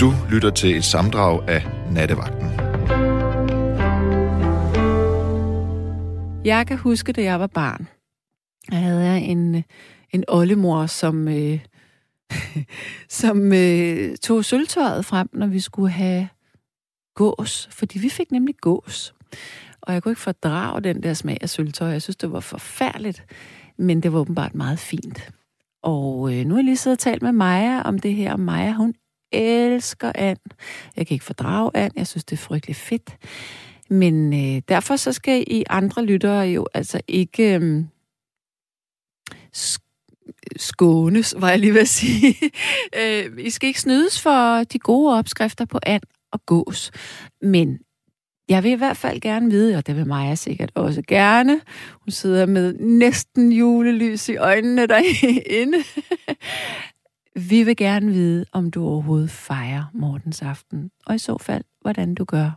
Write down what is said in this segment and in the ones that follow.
Du lytter til et samdrag af Nattevagten. Jeg kan huske, da jeg var barn, jeg havde jeg en, en oldemor, som, øh, som øh, tog sølvtøjet frem, når vi skulle have gås. Fordi vi fik nemlig gås. Og jeg kunne ikke fordrage den der smag af sølvtøj. Jeg synes, det var forfærdeligt. Men det var åbenbart meget fint. Og øh, nu har jeg lige siddet og talt med Maja om det her. Og Maja, hun elsker and. Jeg kan ikke fordrage and. Jeg synes, det er frygtelig fedt. Men øh, derfor så skal I andre lyttere jo altså ikke øh, skånes, var jeg lige ved at sige. øh, I skal ikke snydes for de gode opskrifter på and og gås. Men jeg vil i hvert fald gerne vide, og det vil Maja sikkert også gerne. Hun sidder med næsten julelys i øjnene derinde. Vi vil gerne vide, om du overhovedet fejrer Mortens aften, og i så fald, hvordan du gør.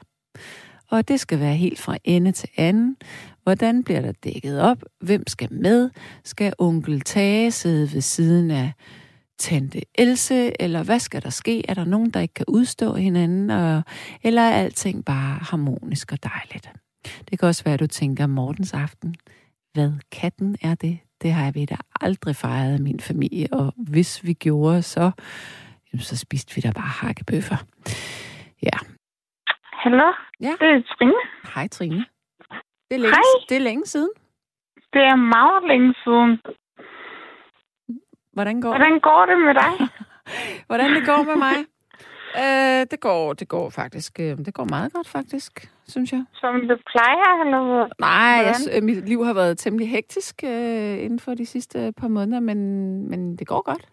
Og det skal være helt fra ende til anden. Hvordan bliver der dækket op? Hvem skal med? Skal onkel Tage sidde ved siden af tante Else? Eller hvad skal der ske? Er der nogen, der ikke kan udstå hinanden? Og, eller er alting bare harmonisk og dejligt? Det kan også være, at du tænker, Mortens aften, hvad katten er det? Det har jeg ved da aldrig fejret min familie, og hvis vi gjorde, så, så spiste vi da bare hakkebøffer. Ja. Hallo? Ja. Det er Trine. Hej Trine. Det er længe, Hej. Det er længe siden. Det er meget længe siden. Hvordan går Hvordan går det med dig? Hvordan det går med mig? Øh, det går, det går faktisk, øh, det går meget godt faktisk, synes jeg. Som det plejer, eller? Nej, jeg, Hvordan? sy- øh, mit liv har været temmelig hektisk øh, inden for de sidste par måneder, men, men det går godt.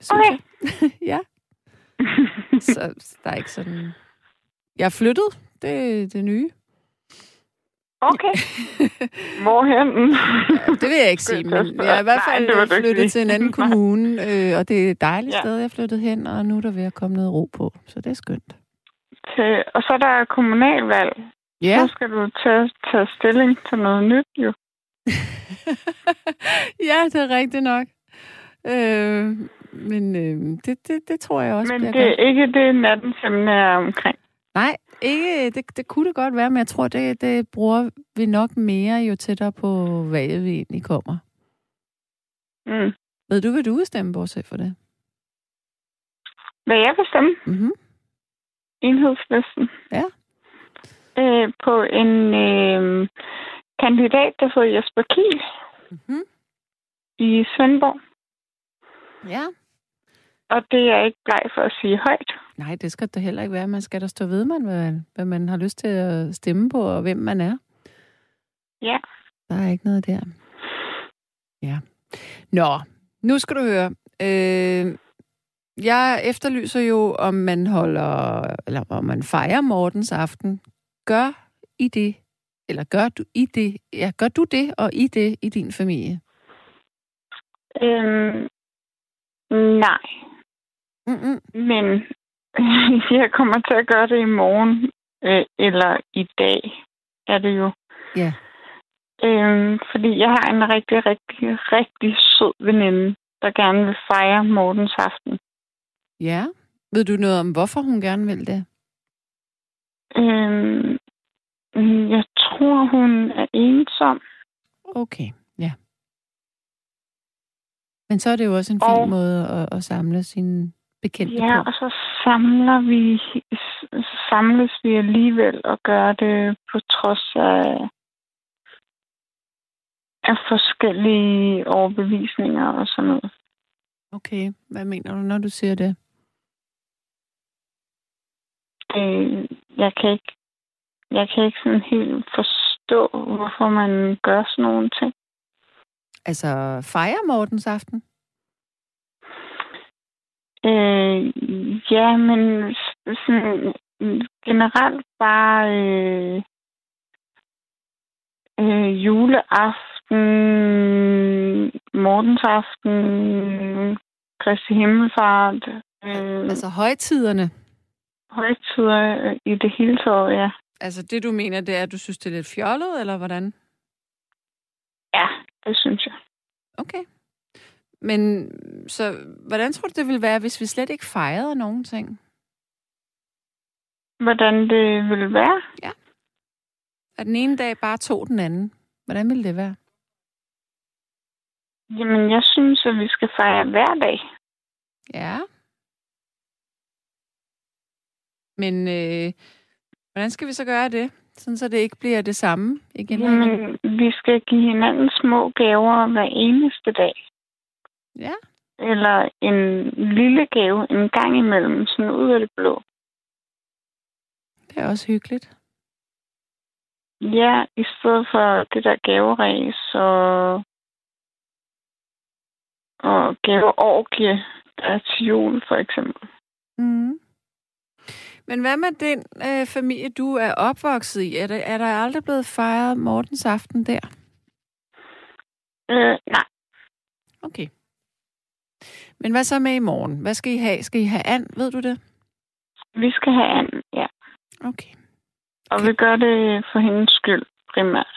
Synes Okay. jeg. ja, så der er ikke sådan... Jeg er flyttet, det er det nye. Okay. Hvorhen? Ja, det vil jeg ikke sige, jeg men jeg er i hvert fald Nej, øh, du ikke flyttet til en anden kommune, øh, og det er et dejligt Ja. sted, jeg er flyttet hen, og nu er der ved at komme noget ro på, så det er skønt. Til, og så er der kommunalvalg. Ja, Så skal du tage, tage stilling til noget nyt, jo. ja det er rigtigt nok. Øh, men øh, det, det, det tror jeg også Men det er godt. ikke det, nattens emne er omkring. Nej, ikke, det, det kunne det godt være, men jeg tror, det, det bruger vi nok mere, jo tættere på valget vi egentlig kommer. Mm. Ved du, hvad du vil stemme, bortset for det? Hvad jeg vil stemme? Mm-hmm. Enhedslisten. Ja. Øh, på en øh, kandidat, der hedder Jesper Kiel Mm-hmm. i Svendborg. Ja. Og det er ikke bleg for at sige højt. Nej, det skal det heller ikke være. Man skal da stå ved, man, hvad, hvad man har lyst til at stemme på, og hvem man er. Ja. Der er ikke noget der. Ja. Nå, nu skal du høre. Øh, jeg efterlyser jo, om man holder, eller om man fejrer Mortens aften. Gør I det, eller gør du i det, ja, gør du det, og i det i din familie? Øhm, nej, Mm-mm. men jeg kommer til at gøre det i morgen, øh, eller i dag er det jo. Ja. Øhm, fordi jeg har en rigtig, rigtig, rigtig sød veninde, der gerne vil fejre Mortens aften. Ja. Ved du noget om, hvorfor hun gerne vil det? Øhm, jeg tror, hun er ensom. Okay, ja. Men så er det jo også en fin Og- måde at, at samle sine bekendte Ja, på. og så samler vi, samles vi alligevel og gør det på trods af, af forskellige overbevisninger og sådan noget. Okay, hvad mener du, når du siger det? Øh, jeg kan ikke, jeg kan ikke sådan helt forstå, hvorfor man gør sådan nogle ting. Altså, fejre Mortens aften? Øh, ja, men sådan, generelt bare øh, øh, juleaften, morgensaften, Kristi Himmelfart, øh, Altså højtiderne? Højtider øh, i det hele taget, ja. Altså det, du mener, det er, at du synes, det er lidt fjollet, eller hvordan? Ja, det synes jeg. Okay. Men så hvordan tror du, det ville være, hvis vi slet ikke fejrede nogen ting? Hvordan det ville være? At den ene dag bare tog den anden. Hvordan ville det være? Jamen, jeg synes, at vi skal fejre hver dag. Ja. Men øh, hvordan skal vi så gøre det? Sådan, så det ikke bliver det samme igen? Jamen, vi skal give hinanden små gaver hver eneste dag. Ja. Eller en lille gave en gang imellem, sådan ud af det blå. Det er også hyggeligt. Ja, i stedet for det der gaveræs og, og gaveorgie, der er til jul for eksempel. Mm. Men hvad med den øh, familie, du er opvokset i? Er der, er der aldrig blevet fejret Mortens aften der? Øh, nej, Okay. Men hvad så med i morgen? Hvad skal I have? Skal I have and? Ved du det? vi skal have anden, ja. Okay. Og vi gør det for hendes skyld primært.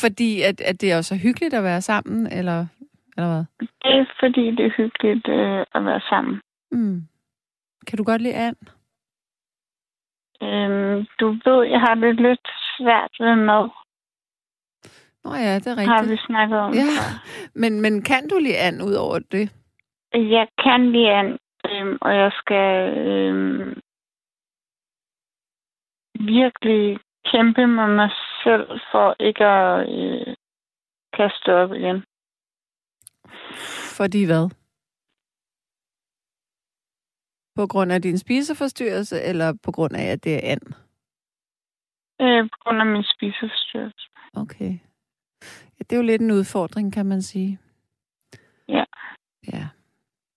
Fordi at, at det er også hyggeligt at være sammen, eller, eller hvad? Det er fordi, det er hyggeligt øh, at være sammen. Mm. Kan du godt lide and? Øhm, du ved, jeg har det lidt svært ved mad. Nå ja, det er Har rigtigt. vi snakket om Ja. Men, men kan du lide and ud over det? Jeg kan lide and, øhm, og jeg skal øhm, virkelig kæmpe med mig selv for ikke at øh, kaste op igen. Fordi hvad? På grund af din spiseforstyrrelse, eller på grund af, at det er and? Øh, på grund af min spiseforstyrrelse. Okay. Ja, det er jo lidt en udfordring, kan man sige. Ja. Ja.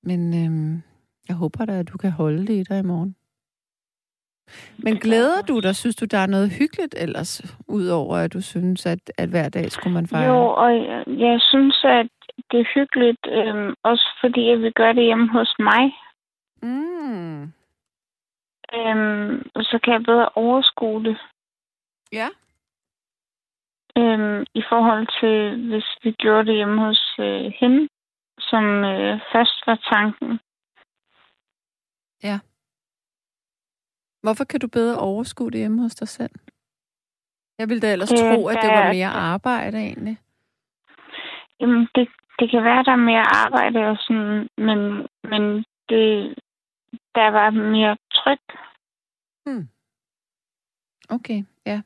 Men øhm, jeg håber da, at du kan holde det i dig i morgen. Men glæder du dig? Synes du, der er noget hyggeligt ellers, udover at du synes, at, at hver dag skulle man fejre? Jo, og jeg, jeg synes, at det er hyggeligt, øhm, også fordi at vi gør det hjemme hos mig. Mm. Øhm, og så kan jeg bedre overskue det. Ja. Øhm, I forhold til, hvis vi gjorde det hjemme hos øh, hende, som øh, først var tanken. Hvorfor kan du bedre overskue det hjemme hos dig selv? Jeg ville da ellers Øh, tro, at det var mere arbejde egentlig. Jamen, det, det kan være, der er mere arbejde og sådan, men, men det, der var mere tryk. Okay, ja.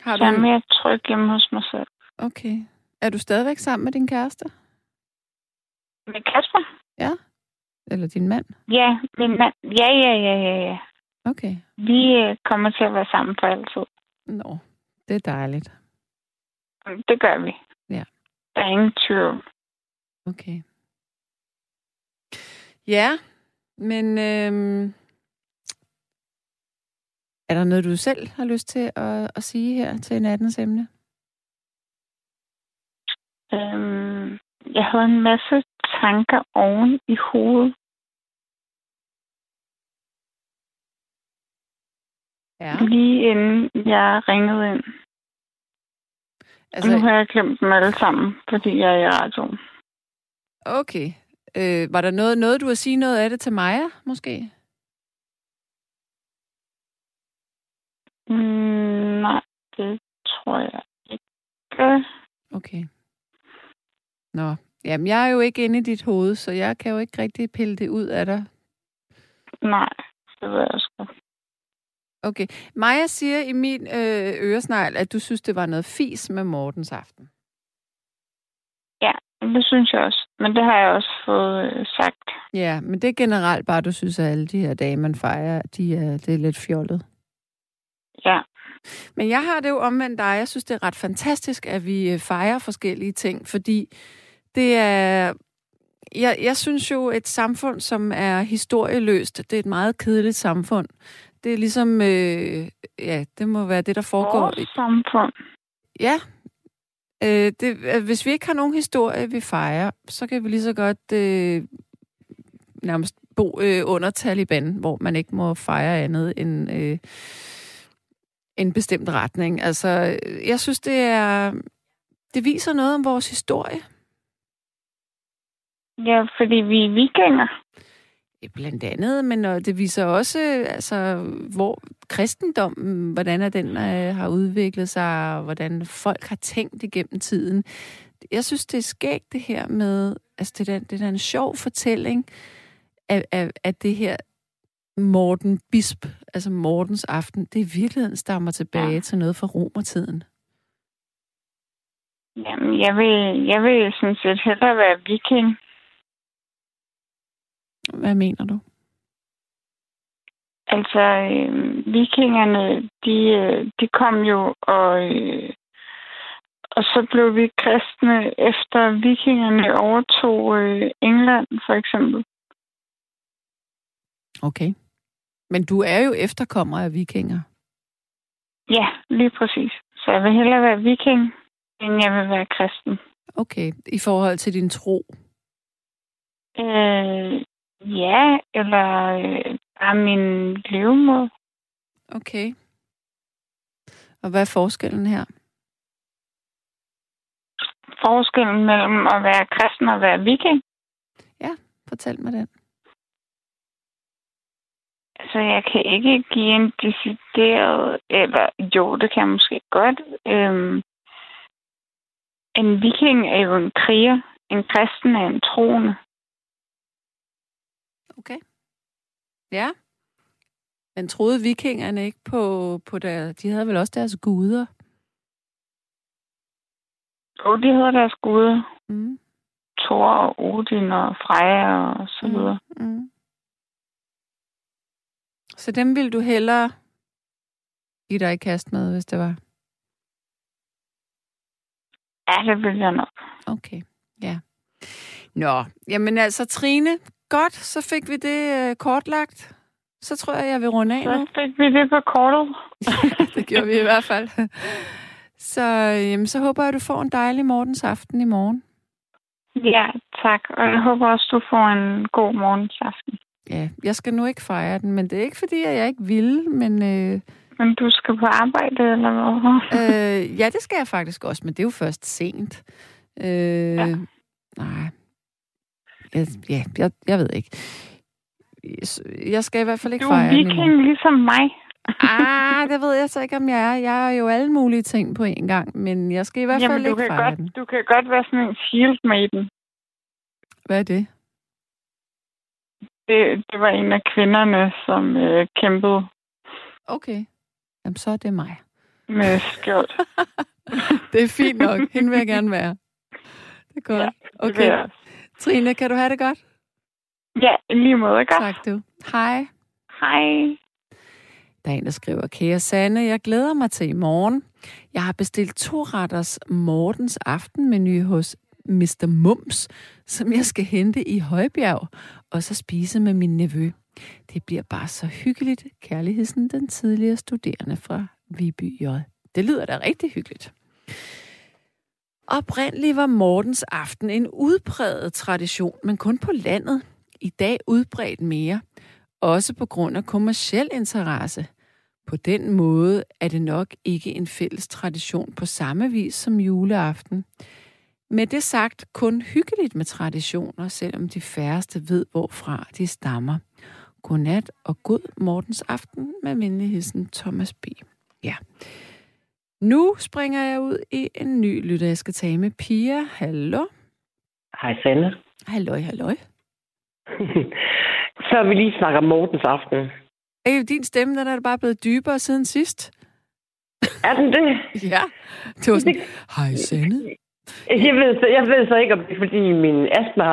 Har Der er du... mere tryk hjemme hos mig selv. Okay. Er du stadigvæk sammen med din kæreste? Med Kasper? Eller din mand? Ja, min mand. Ja, ja, ja, ja, ja. Okay. Vi øh, kommer til at være sammen for altid. Nå, det er dejligt. Det gør vi. Ja. Der er ingen tvivl. Okay. Ja, men øhm, er der noget, du selv har lyst til at, at sige her til nattens emne? Øhm, jeg havde en masse tanker oven i hovedet. Ja. Lige inden jeg ringede ind. Altså, nu har jeg glemt dem alle sammen, fordi jeg er i radioen. okay. Øh, var der noget, noget, du har sige noget af det til Maja, måske? Mm, nej, det tror jeg ikke. Okay. Nå, jamen jeg er jo ikke inde i dit hoved, så jeg kan jo ikke rigtig pille det ud af dig. Nej, det ved jeg godt. Okay. Maja siger i min øh, øresnegl, at du synes, det var noget fis med Mortens aften. Det synes jeg også. Men det har jeg også fået øh, sagt. Ja, men det er generelt bare, du synes, at alle de her dage, man fejrer, de er, det er lidt fjollet. Ja. Men jeg har det jo omvendt dig. Jeg synes, det er ret fantastisk, at vi øh, fejrer forskellige ting, fordi det er... Jeg, jeg synes jo, et samfund, som er historieløst, det er et meget kedeligt samfund. Det er ligesom... Øh, ja, det må være det, der foregår... Vores samfund. Ja. Øh, det, øh, hvis vi ikke har nogen historie, vi fejrer, så kan vi lige så godt øh, nærmest bo øh, under Taliban, hvor man ikke må fejre andet end øh, en bestemt retning. Altså, øh, jeg synes, det er... Det viser noget om vores historie. Ja, fordi vi er vikinger. Blandt andet, men det viser også, altså, hvor kristendommen, hvordan er den øh, har udviklet sig, og hvordan folk har tænkt igennem tiden. Jeg synes, det er skægt det her med, altså det er, det er en sjov fortælling af, af, af det her Morten Bisp, altså Mortens aften, det i virkeligheden stammer tilbage ja. til noget fra romertiden. Jamen, jeg vil, jeg vil sådan set hellere være viking. Hvad mener du? Altså, øh, vikingerne, de, øh, de kom jo, og, øh, og så blev vi kristne efter vikingerne overtog øh, England, for eksempel. Okay. Men du er jo efterkommer af vikinger. Ja, lige præcis. Så jeg vil hellere være viking, end jeg vil være kristen. Okay. I forhold til din tro? Øh, ja, eller øh, bare min levemåde. Okay. Og hvad er forskellen her? Forskellen mellem at være kristen og være viking? Ja, fortæl mig den. Altså, jeg kan ikke give en decideret, eller jo, det kan jeg måske godt. Øhm, en viking er jo en kriger. En kristen er en troende. Okay. Ja. Men troede vikingerne ikke på, på der... De havde vel også deres guder? Jo, de havde deres guder. Mm. Thor og Odin og Freja og så mm. videre. Mm. Mm. Så dem vil du hellere give dig i kast med, hvis det var? Ja, det vil jeg nok. Okay, ja. Nå, jamen altså Trine, godt, så fik vi det uh, kortlagt. Så tror jeg, jeg vil runde af Så nu. fik vi det på kortet. det gjorde vi i hvert fald. Så, jamen, så håber jeg, at du får en dejlig morgens aften i morgen. Ja, tak. Og jeg håber også, du får en god morgens aften. Ja, jeg skal nu ikke fejre den, men det er ikke fordi, at jeg ikke vil, men... Øh, men du skal på arbejde, eller hvad? øh, ja, det skal jeg faktisk også, men det er jo først sent. Øh, ja. Nej. Jeg, ja, jeg, jeg ved ikke. Jeg skal i hvert fald ikke fejre den. Du er viking ligesom mig. ah, det ved jeg så ikke, om jeg er. Jeg er jo alle mulige ting på en gang, men jeg skal i hvert Jamen, fald ikke fejre godt, den. Du kan godt være sådan en shield maiden. Hvad er det? Det, det var en af kvinderne, som øh, kæmpede. Okay. Jamen, så er det mig. Med skjold. det er fint nok. Hende vil jeg gerne være. Det er godt. Ja, okay. Trine, kan du have det godt? Ja, lige måde godt. Tak du. Hej. Hej. Der er en, der skriver, kære Sanne, jeg glæder mig til i morgen. Jeg har bestilt to retters Mortens aftenmenu hos Mr. Mums, som jeg skal hente i Højbjerg, og så spise med min nevø. Det bliver bare så hyggeligt. Kærligheden den tidligere studerende fra Viby J. Det lyder da rigtig hyggeligt. Oprindeligt var Mortens aften en udpræget tradition, men kun på landet. I dag udbredt mere. Også på grund af kommersiel interesse. På den måde er det nok ikke en fælles tradition på samme vis som juleaften. Med det sagt kun hyggeligt med traditioner, selvom de færreste ved, hvorfra de stammer. Godnat og god Mortens aften med hilsen Thomas B. Ja. Nu springer jeg ud i en ny lytter. Jeg skal tale med Pia. Hallo. Hej, Sanne. Halløj, halløj. Så vi lige snakker om Mortens aften. Øh, din stemme, den er bare blevet dybere siden sidst. Er den det? ja. Det var sådan, hej Sanne. Jeg ved, så, jeg ved så ikke, om det er, fordi min astma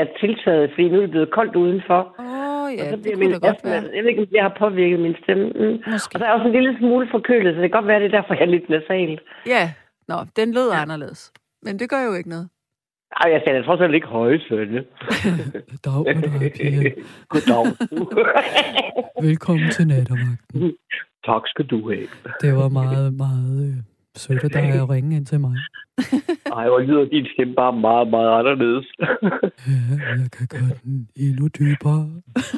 er tiltaget, fordi nu er det blevet koldt udenfor. Åh, oh, ja, så det kunne det godt være. Jeg ved ikke, om det har påvirket min stemme. Mm. Og der er også en lille smule forkølet, så det kan godt være, det er derfor, jeg er lidt nasalt. Ja, nå, den lød ja. anderledes. Men det gør jo ikke noget. Ej, jeg sagde trods alt ikke høje, Sønne. Dag. Goddag. Velkommen til nattervagten. Tak skal du have. Det var meget, meget sødt af dig at ringe ind til mig. Ej, hvor lyder din stemme bare meget, meget anderledes. ja, jeg kan gøre den endnu dybere.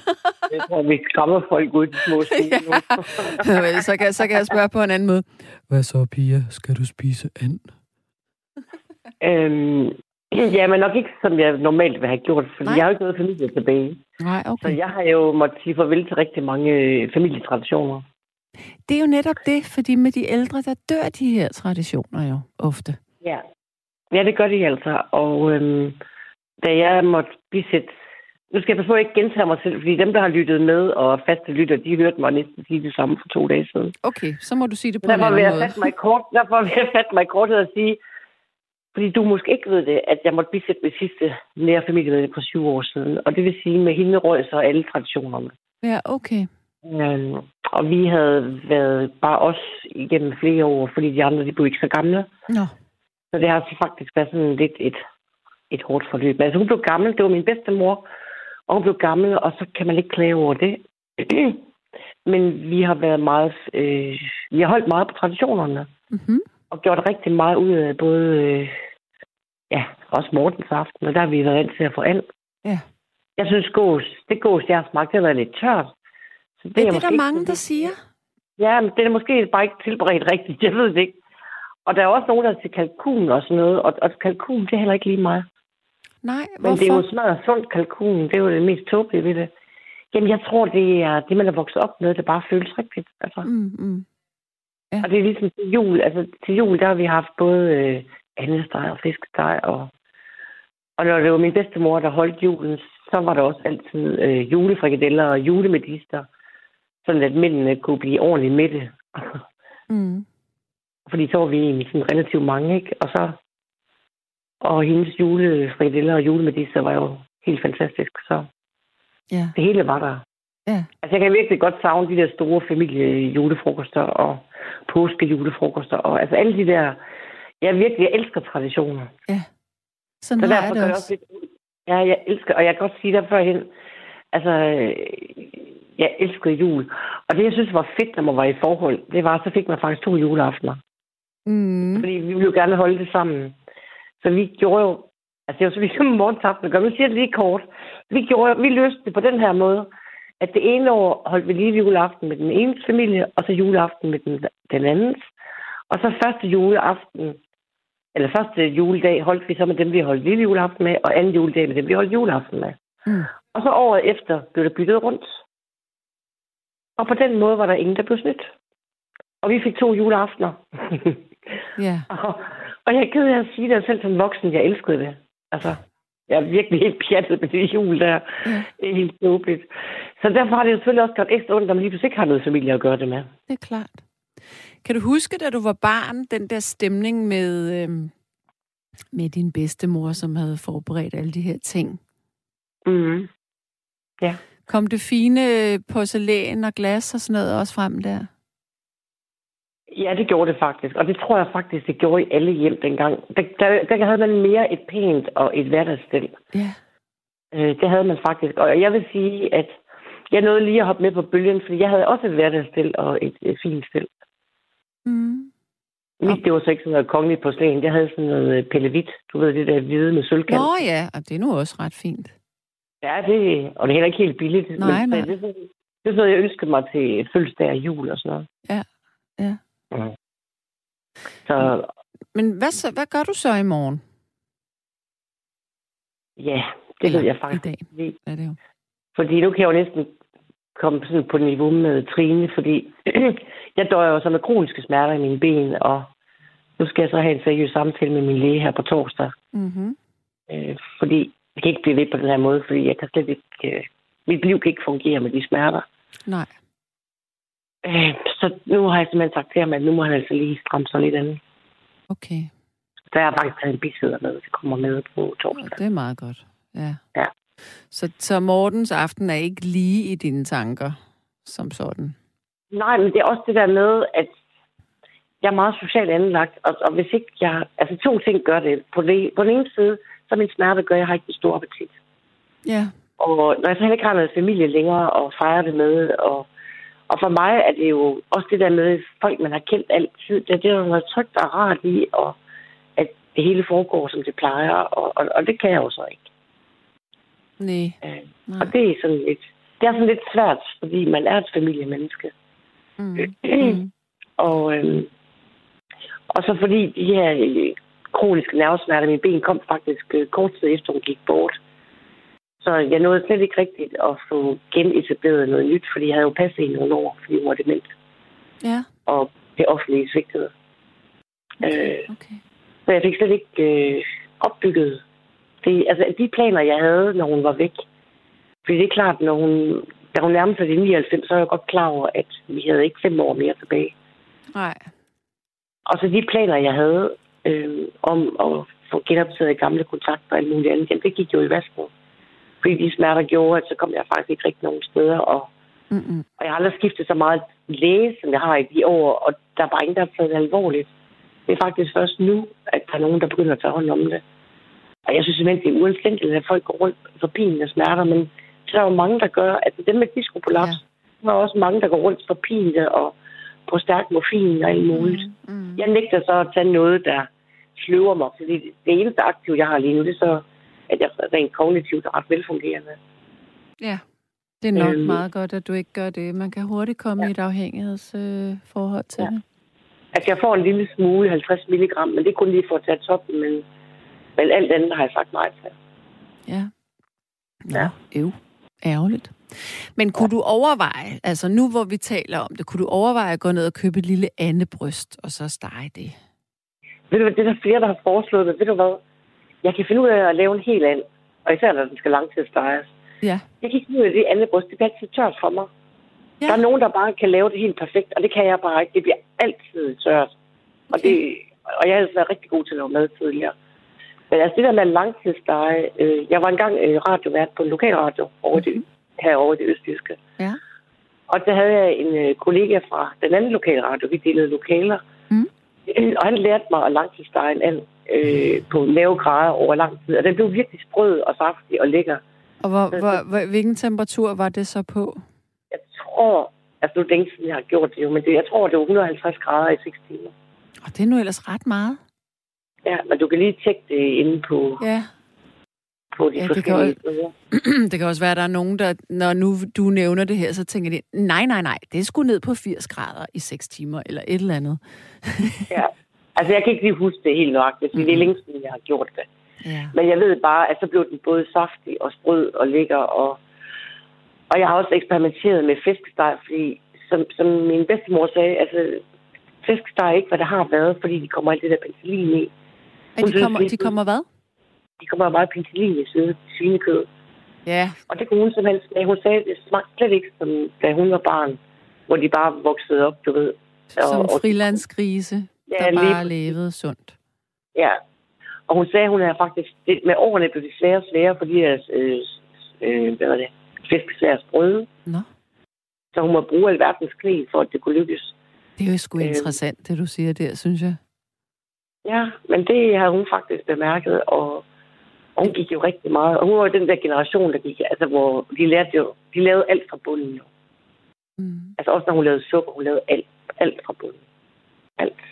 jeg tror, vi skræmmer folk ud i de små ja. Vel, så, kan, så kan jeg spørge på en anden måde. Hvad så, Pia? Skal du spise and? Øhm, Ja, men nok ikke, som jeg normalt vil have gjort, for jeg har jo ikke noget familie tilbage. Nej, Så okay. jeg har jo måttet sige farvel til rigtig mange øh, familietraditioner. Det er jo netop det, fordi med de ældre, der dør de her traditioner jo ofte. Ja. Ja, det gør de altså. Og øhm, da jeg måtte bisætte... Nu skal jeg passe på, at ikke gentage mig selv, fordi dem, der har lyttet med og faste lytter, de hørte mig næsten sige det samme for to dage siden. Okay, så må du sige det på en Derfor vil anden jeg måde. fatte mig kort, derfor vil jeg fatte mig korthed at sige, fordi du måske ikke ved det, at jeg måtte bisætte mit sidste nære familiemedlem for syv år siden. Og det vil sige, med hende røg så alle traditionerne. Ja, okay. Øhm, og vi havde været bare os igennem flere år, fordi de andre, de blev ikke så gamle. Nå, Så det har faktisk været sådan lidt et, et hårdt forløb. Men altså, hun blev gammel. Det var min bedste mor. Og hun blev gammel, og så kan man ikke klage over det. Men vi har været meget... Øh, vi har holdt meget på traditionerne. mm-hmm. Og gjort rigtig meget ud af både... Øh, ja, også Mortens aften. Og der har vi været vant til at få alt. Ja. Jeg synes, gås, det gås, jeg har smagt, det har været lidt tørt. Så det er jeg det, måske der mange, der siger. Ja, men det er måske bare ikke tilberedt rigtigt. Jeg ved det ikke. Og der er også nogen, der er til kalkun og sådan noget. Og, og kalkun, det er heller ikke lige mig. Nej, Men hvorfor? det er jo smadret sundt kalkun. Det er jo det mest tåbelige ved det. Jamen, jeg tror, det er det, man er vokset op med, det bare føles rigtigt. Altså. Mm, mm. Og det er ligesom til jul. Altså, til jul, der har vi haft både øh, andesteg og fiskesteg. Og, og når det var min bedstemor, der holdt julen, så var der også altid øh, julefrikadeller og julemedister. Sådan at mændene kunne blive ordentligt mætte. Mm. Fordi så var vi egentlig sådan relativt mange, ikke? Og så... Og hendes julefrikadeller og julemedister var jo helt fantastisk. Så Ja, det hele var der. ja. Altså, jeg kan virkelig godt savne de der store familiejulefrokoster og påskejulefrokoster. Og altså alle de der... Jeg virkelig jeg elsker traditioner. Sådan Så derfor det gør jeg også. også lidt... Ja, jeg elsker... Og jeg kan godt sige der førhen... Altså, jeg elskede jul. Og det, jeg synes var fedt, når man var i forhold, det var, så fik man faktisk to juleaftener. Mm. Fordi vi ville jo gerne holde det sammen. Så vi gjorde jo... Altså, det var så ligesom morgensaften gør. Nu siger jeg det lige kort. Vi, gjorde, vi løste det på den her måde, at det ene år holdt vi lige juleaften med den ene familie, og så juleaften med den, den andens. Og så første juleaften, eller første juledag, holdt vi så med dem, vi holdt lille juleaften med, og anden juledag med dem, vi holdt juleaften med. Mm. Og så året efter blev der byttet rundt. Og på den måde var der ingen, der blev snydt. Og vi fik to juleaftener. Ja. Og, og jeg er ked af at sige det selv som voksen, jeg elskede det. Altså, jeg er virkelig helt pjattet med det jul der. Ja. Det er helt snobeligt. Så derfor har det jo selvfølgelig også gjort ekstra ondt, når man lige pludselig ikke har noget familie at gøre det med. Det er klart. Kan du huske, da du var barn, den der stemning med, øhm, med din bedstemor, som havde forberedt alle de her ting? Mm. Kom det fine porcelæn og glas og sådan noget også frem der? Ja, det gjorde det faktisk. Og det tror jeg faktisk, det gjorde i alle hjem dengang. Der, der, der havde man mere et pænt og et hverdagsstil. Ja. Øh, det havde man faktisk. Og jeg vil sige, at jeg nåede lige at hoppe med på bølgen, fordi jeg havde også et hverdagsstil og et, et fint stil. Mm. Mit, det var så ikke sådan noget kongeligt porcelæn. Jeg havde sådan noget øh, pellevit. Du ved, det der hvide med sølvkant. Nå ja, og det er nu også ret fint. Ja, det, og det er heller ikke helt billigt. Nej, men nej. Det, er sådan, det er sådan jeg ønskede mig til fødselsdag og jul og sådan noget. Ja, ja. Mm. Så Men hvad, så, hvad gør du så i morgen? ja, det Eller ved jeg i faktisk. dag. ikke. Er det jo. Fordi nu kan jeg jo næsten komme sådan på niveau med Trine, fordi jeg dør jo så med kroniske smerter i mine ben, og nu skal jeg så have en seriøs samtale med min læge her på torsdag. Mm-hmm. Øh, fordi jeg kan ikke blive ved på den her måde, fordi jeg kan slet ikke... Øh, mit liv kan ikke fungere med de smerter. Nej. Øh, så nu har jeg simpelthen sagt til ham, at nu må han altså lige stramme sig lidt andet. Okay. Der er faktisk taget en bisæder med, det kommer med på torsdag. Det er meget godt. Ja. Ja. Så, så Mortens aften er ikke lige i dine tanker som sådan? Nej, men det er også det der med, at jeg er meget socialt anlagt, og, og hvis ikke jeg... Altså to ting gør det. På, det, på den ene side, så min smerte gør, at jeg har ikke en stor appetit. Ja. Og når jeg så heller ikke har noget familie længere og fejrer det med, og, og for mig er det jo også det der med folk, man har kendt altid, det, det er jo noget trygt og rart i, og at det hele foregår, som det plejer, og, og, og det kan jeg jo så ikke. Nej. Øh, Nej. og det er sådan lidt, det er sådan lidt svært, fordi man er et familiemenneske. Mm. Mm. Og, øhm, og så fordi de her kroniske nervesmerter. Min ben kom faktisk øh, kort tid efter, hun gik bort. Så jeg nåede slet ikke rigtigt at få genetableret noget nyt, fordi jeg havde jo passet i nogle år, fordi hun var dement. Ja, Og det offentlige svigtede. Øh, okay. så jeg fik slet ikke øh, opbygget det, altså de planer, jeg havde, når hun var væk. Fordi det er klart, når hun, da hun nærmede sig de 99, så er jeg godt klar over, at vi havde ikke fem år mere tilbage. Nej. Og så de planer, jeg havde øh, om at få genoptaget gamle kontakter og alt muligt andet, jamen, det gik jo i vasken. Fordi de smerter gjorde, at så kom jeg faktisk ikke rigtig nogen steder. Og, Mm-mm. og jeg har aldrig skiftet så meget læge, som jeg har i de år, og der er bare ingen, der har taget det alvorligt. Det er faktisk først nu, at der er nogen, der begynder at tage hånd om det. Og jeg synes simpelthen, det er uanstændigt, at folk går rundt for pinen og smerter, men så er der jo mange, der gør, at dem med diskopolaps, ja. der er også mange, der går rundt for pine og på stærk morfin og alt muligt. Mm. Mm. Jeg nægter så at tage noget, der sløver mig, fordi det eneste aktiv, jeg har lige nu, det er så, at jeg rent kognitivt er ret velfungerende. Ja, det er nok Øhm. meget godt, at du ikke gør det. Man kan hurtigt komme Ja. i et afhængighedsforhold øh, til Ja. det. Altså, jeg får en lille smule, 50 milligram, men det er kun lige for at tage toppen, men, men alt andet har jeg sagt nej til. Ja. Nå, Ja. øv. Ærgerligt. Men kunne du overveje, altså nu hvor vi taler om det, kunne du overveje at gå ned og købe et lille andebryst, og så stege det? Ved du hvad, det er der flere, der har foreslået, men ved du hvad? Jeg kan finde ud af at lave en helt and, og især når den skal langtidssteges. Ja. Jeg kan ikke finde ud af det andet bryst, det bliver altid tørt for mig. Ja. Der er nogen, der bare kan lave det helt perfekt, og det kan jeg bare ikke. Det bliver altid tørt. Og, det, og jeg har altså været rigtig god til at lave mad tidligere. Men altså det der med langtidsstege, øh, jeg var engang øh, radiovært på en lokalradio over det, herovre i det østjyske. Ja. Og der havde jeg en øh, kollega fra den anden lokalradio, vi delede lokaler. Øh, Og han lærte mig at langtidsstege en and øh, på lave grader over lang tid. Og den blev virkelig sprød og saftig og lækker. Og hvor, hvor, hvor, hvilken temperatur var det så på? Jeg tror, altså nu er det længe siden, jeg har gjort det jo, men det, jeg tror, det var 150 grader i 6 timer. Og det er nu ellers ret meget. Ja, men du kan lige tjekke det inde på, Ja. På de Ja, ja, det kan forskellige steder. det kan også være, at der er nogen, der, når nu du nævner det her, så tænker de, nej, nej, nej, det er sgu ned på 80 grader i 6 timer, eller et eller andet. Ja. Altså, jeg kan ikke lige huske det helt fordi det er længe siden, jeg har gjort det. Ja. Men jeg ved bare, at så blev den både saftig og sprød og lækker. Og, og jeg har også eksperimenteret med fiskesteg, fordi som, som min bedstemor sagde, altså fiskesteg er ikke, hvad det har været, fordi de kommer alt det der penicillin i. Hun de synes kommer, lige- de kommer hvad? De kommer meget penicillin i side svinekød. Ja, Og det kunne hun simpelthen smage. Hun sagde, det smagte slet ikke, som da hun var barn, hvor de bare voksede op, du ved. som og- frilandsgrise, Ja, der bare levede sundt. Ja. Og hun sagde, hun er faktisk... Det, med årene blev det sværere og sværere, fordi deres, øh, øh, hvad var det, fiskesvær sprøde. Nå, Så hun må bruge alverdens krig, for at det kunne lykkes. det er jo sgu Øhm. interessant, det du siger der, synes jeg. Ja, men det har hun faktisk bemærket, og hun gik jo rigtig meget. Og hun var den der generation, der gik, altså hvor de lærte jo, de lavede alt fra bunden jo. Mm. Altså også når hun lavede sukker, hun lavede alt, alt fra bunden. Alt.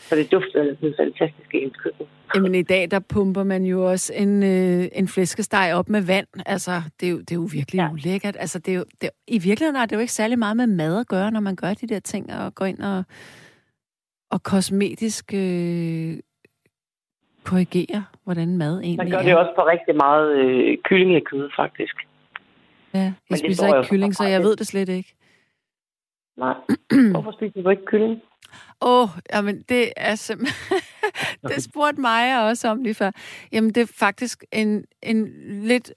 Så det duftede af sådan fantastisk i hendes køkken. Jamen i dag, der pumper man jo også en, øh, en flæskesteg op med vand. Altså, det er jo, det er jo virkelig. Ja. ulækkert. Altså, det er jo, det, I virkeligheden har det jo ikke særlig meget med mad at gøre, når man gør de der ting og går ind og, og kosmetisk øh, korrigerer, hvordan mad egentlig Man gør er. det også på rigtig meget øh, kyllingekød, faktisk. Ja, jeg det spiser ikke kylling, så jeg ved det slet ikke. Nej. Hvorfor spiser du ikke kylling? Åh, oh, jamen det er simpelthen... det spurgte mig også om lige før. Jamen det er faktisk en, en lidt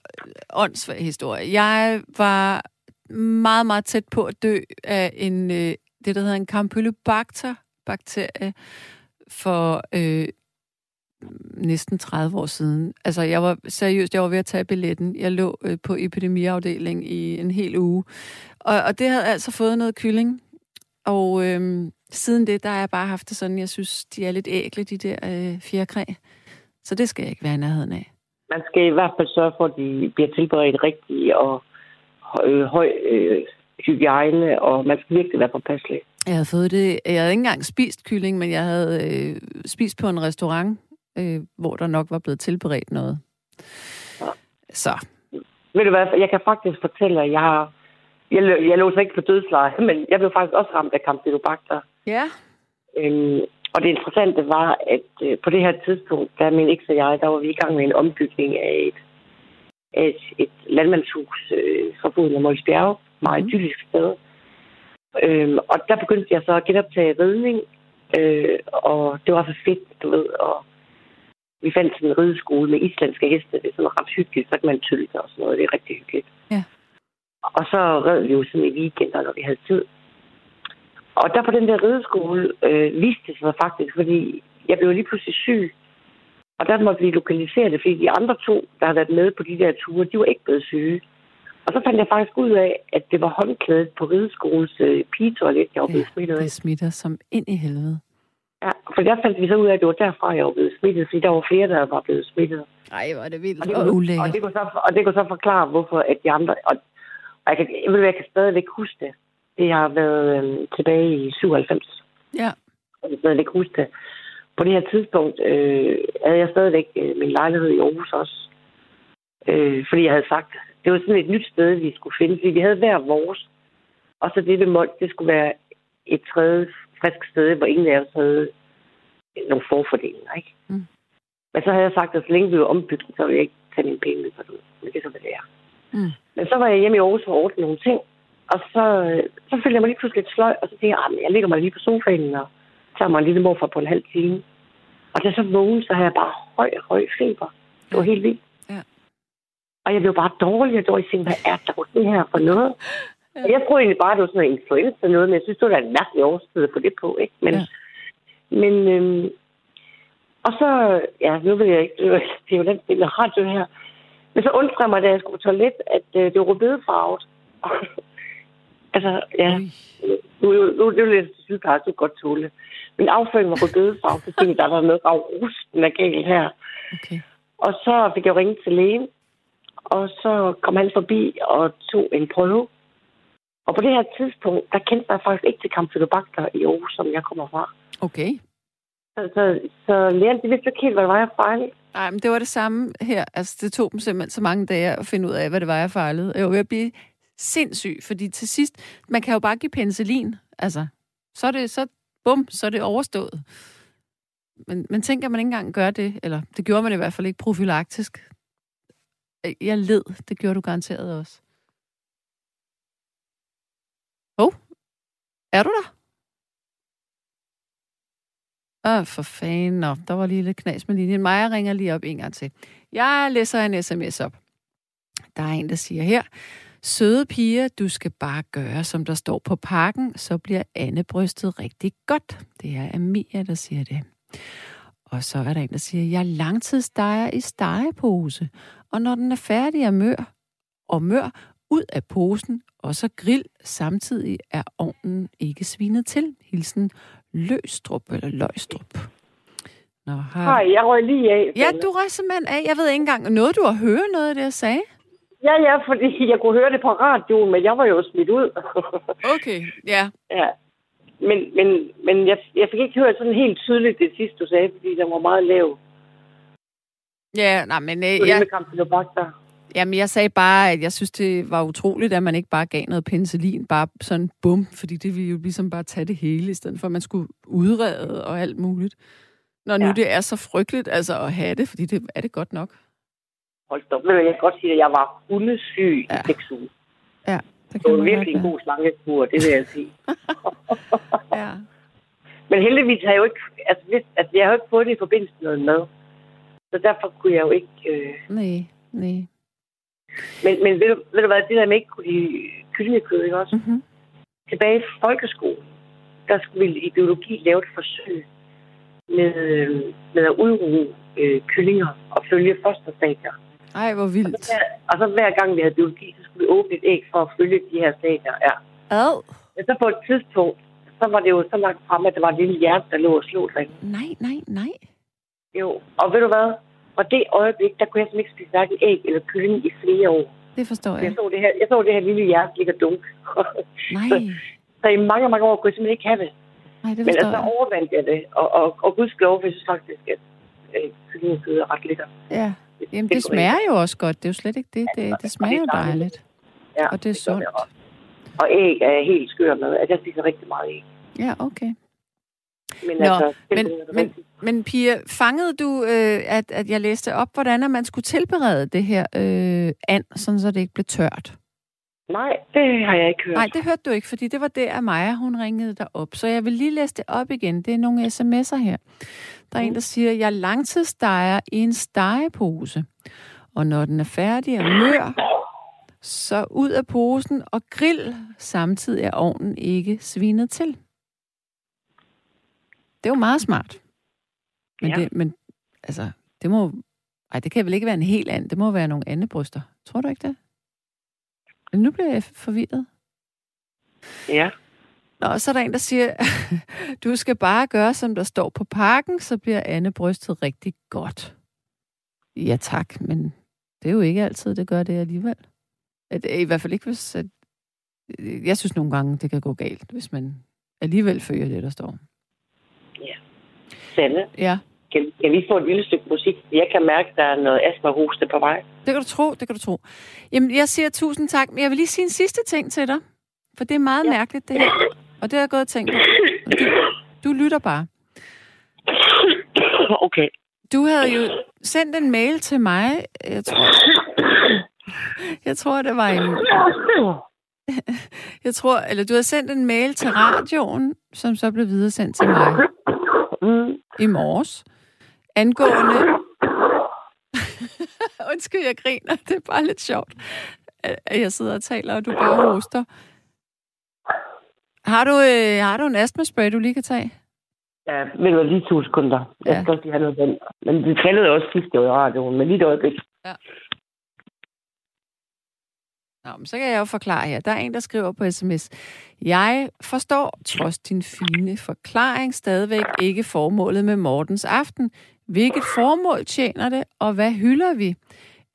åndssvag historie. Jeg var meget, meget tæt på at dø af en, øh, det, der hedder en Campylobacter bakterie for øh, næsten 30 år siden. Altså, jeg var seriøst, jeg var ved at tage billetten. Jeg lå øh, på epidemiafdeling i en hel uge. Og, og det havde altså fået noget kylling. Og øhm, siden det, der har jeg bare haft det sådan, jeg synes, de er lidt ægle, de der øh, fjerkræ. Så det skal jeg ikke være i nærheden af. Man skal i hvert fald sørge for, at de bliver tilberedt rigtigt og øh, høj øh, hygiejne, og man skal virkelig være påpasselig. Jeg havde fået det, jeg havde ikke engang spist kylling, men jeg havde øh, spist på en restaurant, øh, hvor der nok var blevet tilberedt noget. Så, Ved du hvad, jeg kan faktisk fortælle, at jeg har... Jeg, lå- jeg lå så ikke på dødsleje, men jeg blev faktisk også ramt af Campylobacter. ja. Øhm, Og det interessante var, at øh, på det her tidspunkt, der min eks og jeg, der var vi i gang med en ombygning af et, et, et landmandshus øh, fra foden af Måls Bjerge. Meget Mhm. idyllisk sted. Øhm, og der begyndte jeg så at genoptage ridning. Øh, og det var så fedt, du ved. Og vi fandt sådan en rideskole med islandske heste. Det er sådan ret hyggeligt. Så kan man tylte og sådan noget. Det er rigtig hyggeligt. Ja. Og så red vi jo sådan i weekender, når vi havde tid. Og der på den der rideskole øh, viste det sig faktisk, fordi jeg blev lige pludselig syg. Og der måtte vi lokalisere det, fordi de andre to, der havde været med på de der ture, de var ikke blevet syge. Og så fandt jeg faktisk ud af, at det var håndklædet på rideskolens øh, pigetoilet, jeg var blevet smittet af. det smitter som ind i helvede. Ja, for der fandt vi så ud af, at det var derfra, jeg var blevet smittet, fordi der var flere, der var blevet smittet. Ej, hvor er det vildt Og det, og kunne, og, ulækkert. det kunne så, og det kunne så forklare, hvorfor at de andre... Og, og jeg, kan, jeg, ved, jeg kan stadigvæk huske det. Det har været øh, tilbage i 97. Ja. Jeg kan stadigvæk huske det. På det her tidspunkt øh, havde jeg stadigvæk øh, min lejlighed i Aarhus også. Øh, fordi jeg havde sagt, det var sådan et nyt sted, vi skulle finde. Fordi vi havde hver vores. Og så det ved Mold, det skulle være et tredje frisk sted, hvor ingen af os havde nogle forfordelinger, ikke? Mm. Men så havde jeg sagt, at så længe vi var ombygget, så ville jeg ikke tage mine penge med for det. Men det er så, hvad det er. Mm. Men så var jeg hjemme i Aarhus for at ordne nogle ting. Og så, øh, så følte jeg mig lige pludselig lidt sløj, og så tænkte jeg, "Ah, men jeg ligger mig lige på sofaen og tager mig en lille morfar på en halv time. Og da jeg så vågnede, så havde jeg bare høj, høj feber. Det var helt vildt. Ja. Og jeg blev bare dårlig og dårlig. Jeg tænkte, hvad er der det her for noget? Ja. Jeg troede egentlig bare, det var sådan noget influenza noget, men jeg synes, det var da en mærkelig årstid at få det på, ikke? Men, Ja. men øhm, og så, ja, nu vil jeg ikke, det er jo- det er den del af radio her. Men så undrede jeg mig, da jeg skulle på toilet, at øh, det var rødbedefarvet. altså, ja, nu, nu, nu det er lidt sygeplejerske, godt tåle. Men afføringen var rødbedefarvet, så tænkte jeg, der var noget af rusten af galt her. Okay. Og så fik jeg ringet til lægen, og så kom han forbi og tog en prøve. Og på det her tidspunkt, der kendte jeg faktisk ikke til Campylobacter i Aarhus, som jeg kommer fra. Okay. Så, så, så lægen, de vidste ikke helt, hvad det var, jeg fejlede. Nej, men det var det samme her. Altså, det tog dem simpelthen så mange dage at finde ud af, hvad det var, jeg fejlede. Jeg var ved at blive sindssyg, fordi til sidst, man kan jo bare give penicillin. Altså, så er det, så, bum, så er det overstået. Men, men tænker man ikke engang gør det, eller det gjorde man i hvert fald ikke profylaktisk. Jeg led, det gjorde du garanteret også. Hov, oh, er du der? Åh, for fanden. Nå, der var lige lidt knas med linjen. Maja ringer lige op en gang til. Jeg læser en sms op. Der er en, der siger her, Søde piger, du skal bare gøre, som der står på pakken, så bliver Anne brystet rigtig godt. Det er Amia, der siger det. Og så er der en, der siger, jeg langtidsdejer i stegepose, og når den er færdig og mør, og mør, ud af posen, og så grill. Samtidig er ovnen ikke svinet til. Hilsen Løstrup eller Løgstrup. Nå, har... Hej, jeg røg lige af. Ja, du røg simpelthen af. Jeg ved ikke engang, noget du har hørt noget af det, jeg sagde? Ja, ja, fordi jeg kunne høre det på radioen, men jeg var jo smidt ud. Okay, ja. ja. Men, men, men jeg, jeg fik ikke hørt sådan helt tydeligt det sidste, du sagde, fordi den var meget lav. Ja, nej, men øh, jeg, med. Jamen, jeg sagde bare, at jeg synes, det var utroligt, at man ikke bare gav noget penicillin, bare sådan bum, fordi det ville jo ligesom bare tage det hele, i stedet for at man skulle udrede og alt muligt. Når nu Ja. det er så frygteligt altså, at have det, fordi det er det godt nok. Hold da op. Jeg kan godt sige, at jeg var hundesyg Ja. i seks uger. Ja, det Det var virkelig en god slangekur, det vil jeg sige. Ja. Men heldigvis har jeg jo ikke, altså, hvis, altså jeg har jo ikke fået det i forbindelse med noget mad. Så derfor kunne jeg jo ikke... Øh... Nej, nej. Men, men ved, du, ved du hvad, det der med ikke kunne lide kyllingekød, ikke også? Mm-hmm. Tilbage i folkeskolen, der skulle vi i biologi lave et forsøg med, øh, med at udruge øh, kyllinger og følge fosterstadier. Ej, hvor Og så, vildt. hver, og så hver gang vi havde biologi, så skulle vi åbne et æg for at følge de her stadier. Ja. Ad. Men så på et tidspunkt, så var det jo så langt frem, at der var et lille hjerte, der lå og slog sig. Nej, nej, nej. Jo, og ved du hvad? Fra det øjeblik, der kunne jeg simpelthen ikke spise hverken æg eller kylling i flere år. Det forstår Jeg jeg. så det her, jeg så det her lille hjerte ligge og dunk. Nej, så i mange, mange år kunne jeg simpelthen ikke have det. nej, det Men altså, så jeg. overvandt jeg det, og, og, og gudskelov, jeg synes faktisk, at øh, kyllingekød er ret lækkert. Ja. Jamen, det det smager jo også godt. Det er jo slet ikke det. Det, det smager jo dejligt. Ja, Og det er gør sundt. Og æg er jeg helt skør med. At jeg spiser rigtig meget æg. Ja, okay. Men, Nå, altså, det men, men, men Pia, fangede du, øh, at, at jeg læste op, hvordan man skulle tilberede det her øh, and, sådan så det ikke blev tørt? Nej, det har jeg ikke hørt. Nej, det hørte du ikke, fordi det var der, at Maja, hun ringede dig op. Så jeg vil lige læse det op igen. Det er nogle sms'er her. Der er en, der siger, jeg langtidssteger i en stegepose. Og når den er færdig og mør, så ud af posen og grill. Samtidig er ovnen ikke svinet til. Det er jo meget smart. Men, Ja. det, men altså, det må... Ej, det kan vel ikke være en helt anden. Det må være nogle andre bryster. Tror du ikke det? Men nu bliver jeg forvirret. Ja. Nå, så er der en, der siger, du skal bare gøre, som der står på pakken, så bliver Anne brystet rigtig godt. Ja tak, men det er jo ikke altid, det gør det alligevel. At, I hvert fald ikke, hvis... At, jeg synes nogle gange, det kan gå galt, hvis man alligevel følger det, der står. Sande, Ja, kan, kan vi få et lille stykke musik? Jeg kan mærke, at der er noget astma-hoste på vej. det kan du tro, det kan du tro. Jamen, jeg siger tusind tak, men jeg vil lige sige en sidste ting til dig. For det er meget ja. mærkeligt, det her. Og det har jeg gået og tænkt på. Du, du lytter bare. Okay. Du havde jo sendt en mail til mig. Jeg tror, jeg tror det var en... Jeg tror, eller du havde sendt en mail til radioen, som så blev videresendt til mig Mm. i morges. Angående... Undskyld, jeg griner. Det er bare lidt sjovt, at jeg sidder og taler, og du bare hoster. Har du, øh, har du en astmaspray, du lige kan tage? Ja, ved du hvad, lige to sekunder. Jeg Ja. skal også lige have noget vand. Men det trillede også sidste år i radioen, men lige et øjeblik. Nå, men så kan jeg jo forklare her. Der er en, der skriver på sms. Jeg forstår, trods din fine forklaring, stadigvæk ikke formålet med Mortens aften. Hvilket formål tjener det, og hvad hylder vi?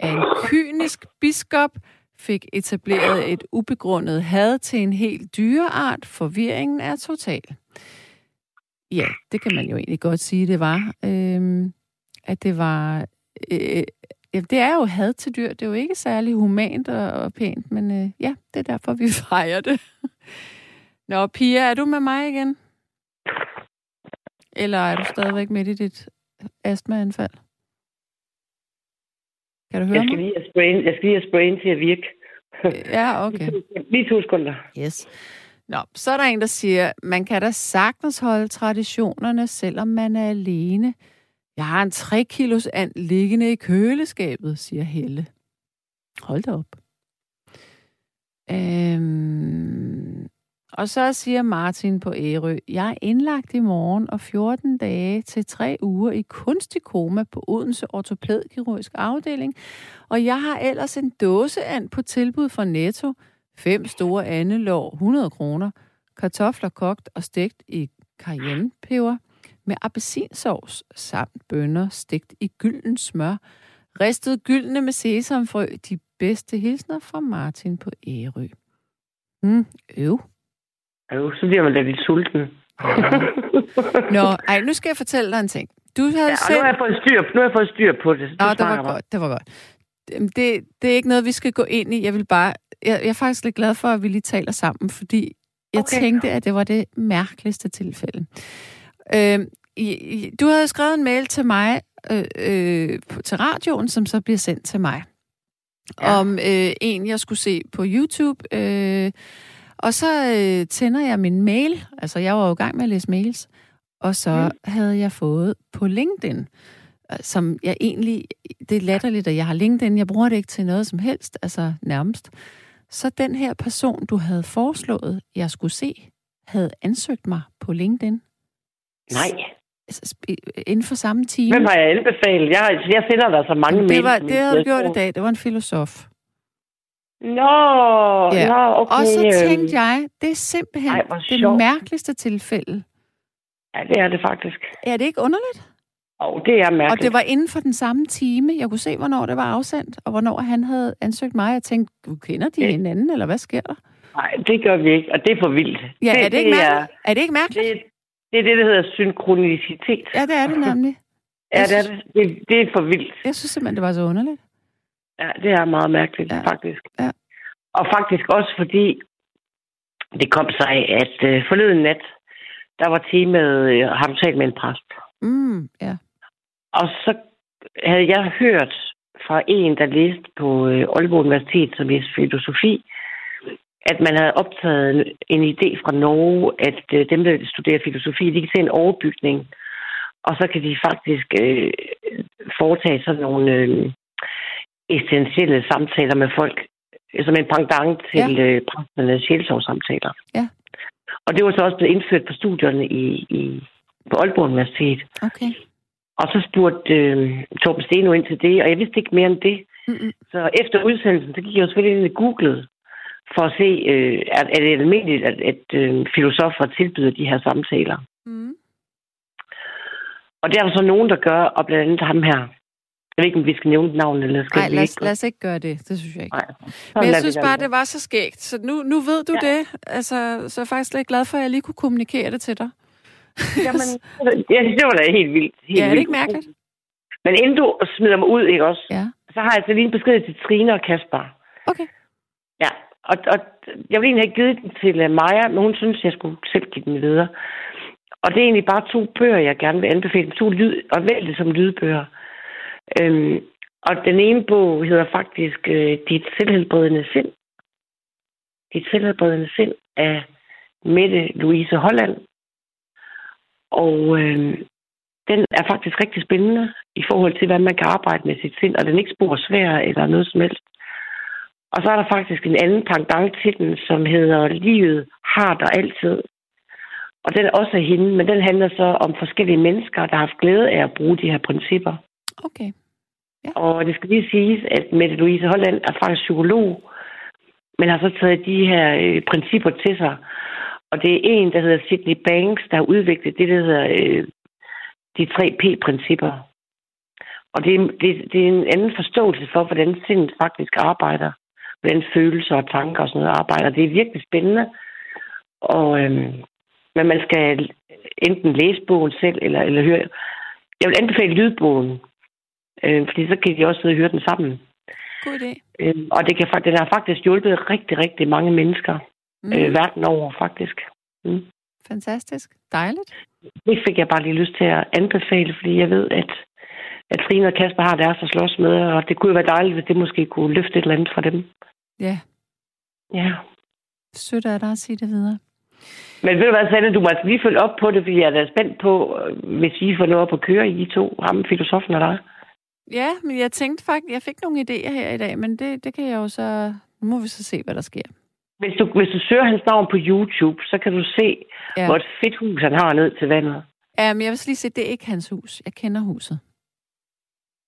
At en kynisk biskop fik etableret et ubegrundet had til en helt dyreart. Forvirringen er total. Ja, det kan man jo egentlig godt sige, det var. Øhm, at det var... Øh, ja, det er jo had til dyr. Det er jo ikke særlig humant og, og pænt, men øh, ja, det er derfor, vi fejrer det. Nå, Pia, er du med mig igen? Eller er du stadigvæk midt i dit astmaanfald? Kan du høre Jeg skal mig? lige have sprayen, jeg skal lige have sprayen til at virke. Ja, okay. Lige to sekunder. Yes. Nå, så er der en, der siger, man kan da sagtens holde traditionerne, selvom man er alene. Jeg har en 3 kilos and liggende i køleskabet, siger Helle. Hold da op. Øhm, og så siger Martin på Ærø, jeg er indlagt i morgen og 14 dage til 3 uger i kunstig koma på Odense Ortopædkirurgisk Afdeling, og jeg har ellers en dåseand på tilbud fra Netto. Fem store andelår, 100 kroner. Kartofler kogt og stegt i cayennepeber med appelsinsovs samt bønner stegt i gylden smør. Ristet gyldne med sesamfrø. De bedste hilsner fra Martin på Ærø. Mm, øv. Jo, så bliver man da lidt sulten. Nå, ej, nu skal jeg fortælle dig en ting. Du havde Ja, selv... nu har jeg fået styr, nu har jeg fået styr på det. Nå, det var bare. godt, det var godt. Det, det er ikke noget, vi skal gå ind i. Jeg vil bare... Jeg, jeg er faktisk lidt glad for, at vi lige taler sammen, fordi jeg Okay. tænkte, at det var det mærkeligste tilfælde. Øh, du havde skrevet en mail til mig, øh, øh, til radioen, som så bliver sendt til mig. Ja. Ja. Om øh, en, jeg skulle se på YouTube. Øh, og så øh, tænder jeg min mail. Altså, jeg var jo i gang med at læse mails. Og så mm. havde jeg fået på LinkedIn, øh, som jeg egentlig... Det er latterligt, at jeg har LinkedIn. Jeg bruger det ikke til noget som helst, altså nærmest. Så den her person, du havde foreslået, jeg skulle se, havde ansøgt mig på LinkedIn. Nej. Inden for samme time. Hvem har jeg anbefalet? Jeg, har- jeg sender dig så mange det, var, det havde du gjort i dag. Det var en filosof. Nå, Ja. nå, okay. Og så øhm, tænkte jeg, det er simpelthen Ej, det sjovt. mærkeligste tilfælde. Ja, det er det faktisk. Er det ikke underligt? Og det er mærkeligt. Og det var inden for den samme time. Jeg kunne se, hvornår det var afsendt, og hvornår han havde ansøgt mig. Jeg tænkte, du kender de Ja. hinanden, eller hvad sker der? Nej, det gør vi ikke, og det er for vildt. Ja, det, er det ikke mærkeligt? Er det ikke Er, mærkeligt? det, det er det, der hedder synkronicitet. Ja, det er det nemlig. Ja, det er det. det. Det er for vildt. Jeg synes simpelthen, det var så underligt. Ja, det er meget mærkeligt, Ja. faktisk. Ja. Og faktisk også fordi det kom sig, at øh, forleden nat, der var temaet, øh, har du talt med en præst? Mm, ja. Og så havde jeg hørt fra en, der læste på øh, Aalborg Universitet, som er filosofi, at man havde optaget en idé fra Norge, at øh, dem, der studerer filosofi, de kan se en overbygning, og så kan de faktisk øh, foretage sådan nogle øh, essentielle samtaler med folk, som en pendant til ja. øh, præsternes sjælsovssamtaler. Ja. Og det var så også blevet indført på studierne i, i, på Aalborg Universitet. Okay. Og så spurgte øh, Torben Steno ind til det, og jeg vidste ikke mere end det. Mm-mm. Så efter udsendelsen, så gik jeg jo selvfølgelig ind i Google for at se, øh, er, er det almindeligt, at, at øh, filosofer tilbyder de her samtaler. Mm. Og det er der så nogen, der gør, og blandt andet ham her. Jeg ved ikke, om vi skal nævne navn, eller skal Nej, lad os, ikke? lad os ikke gøre det. Det synes jeg ikke. Nej. Men jeg synes bare, det var så skægt. Så nu, nu ved du Ja. det. Altså, så er jeg faktisk lidt glad for, at jeg lige kunne kommunikere det til dig. Jamen, ja, det var da helt vildt. Helt ja, er det vildt. ikke mærkeligt? Men inden du smider mig ud, ikke også? Ja. Så har jeg altså lige en besked til Trine og Kasper. Okay. Ja, og, og jeg ville egentlig have givet den til øh, Maja, men hun synes, jeg skulle selv give den videre. Og det er egentlig bare to bøger, jeg gerne vil anbefale. To lyd, og vælg det som lydbøger. Øhm, og den ene bog hedder faktisk øh, Dit selvhelbredende sind. Dit selvhelbredende sind af Mette Louise Holland. Og øh, den er faktisk rigtig spændende i forhold til, hvad man kan arbejde med sit sind, og den er ikke spor svær eller noget som helst. Og så er der faktisk en anden pendant til den, som hedder Livet har der altid. Og den er også af hende, men den handler så om forskellige mennesker, der har haft glæde af at bruge de her principper. Okay. Og det skal lige siges, at Mette Louise Holland er faktisk psykolog, men har så taget de her øh, principper til sig. Og det er en, der hedder Sidney Banks, der har udviklet det, der hedder øh, de tre P-principper. Og det, er- det, det er en anden forståelse for, hvordan sindet faktisk arbejder. Hvordan følelser og tanker og sådan noget arbejder. Det er virkelig spændende. Og, øhm, men man skal enten læse bogen selv, eller, eller høre. Jeg vil anbefale lydbogen. Øh, fordi så kan de også sidde og høre den sammen. God idé. Øh, og det kan, den har faktisk hjulpet rigtig, rigtig mange mennesker. Mm. Øh, verden over, faktisk. Mm. Fantastisk. Dejligt. Det fik jeg bare lige lyst til at anbefale, fordi jeg ved, at, at Trine og Kasper har deres at slås med, og det kunne jo være dejligt, hvis det måske kunne løfte et eller andet fra dem. Ja, Ja. sødt af dig at sige det videre. Men ved du hvad, Sanne, du må altså lige følge op på det, fordi jeg er da spændt på, øh, hvis I får noget op at køre i, to, ham, filosofen og dig. Ja, men jeg tænkte faktisk, jeg fik nogle idéer her i dag, men det, det kan jeg jo så... Nu må vi så se, hvad der sker. Hvis du, hvis du søger hans navn på YouTube, så kan du se, Ja. hvor et fedt hus han har ned til vandet. Ja, men jeg vil lige se, det er ikke hans hus. Jeg kender huset.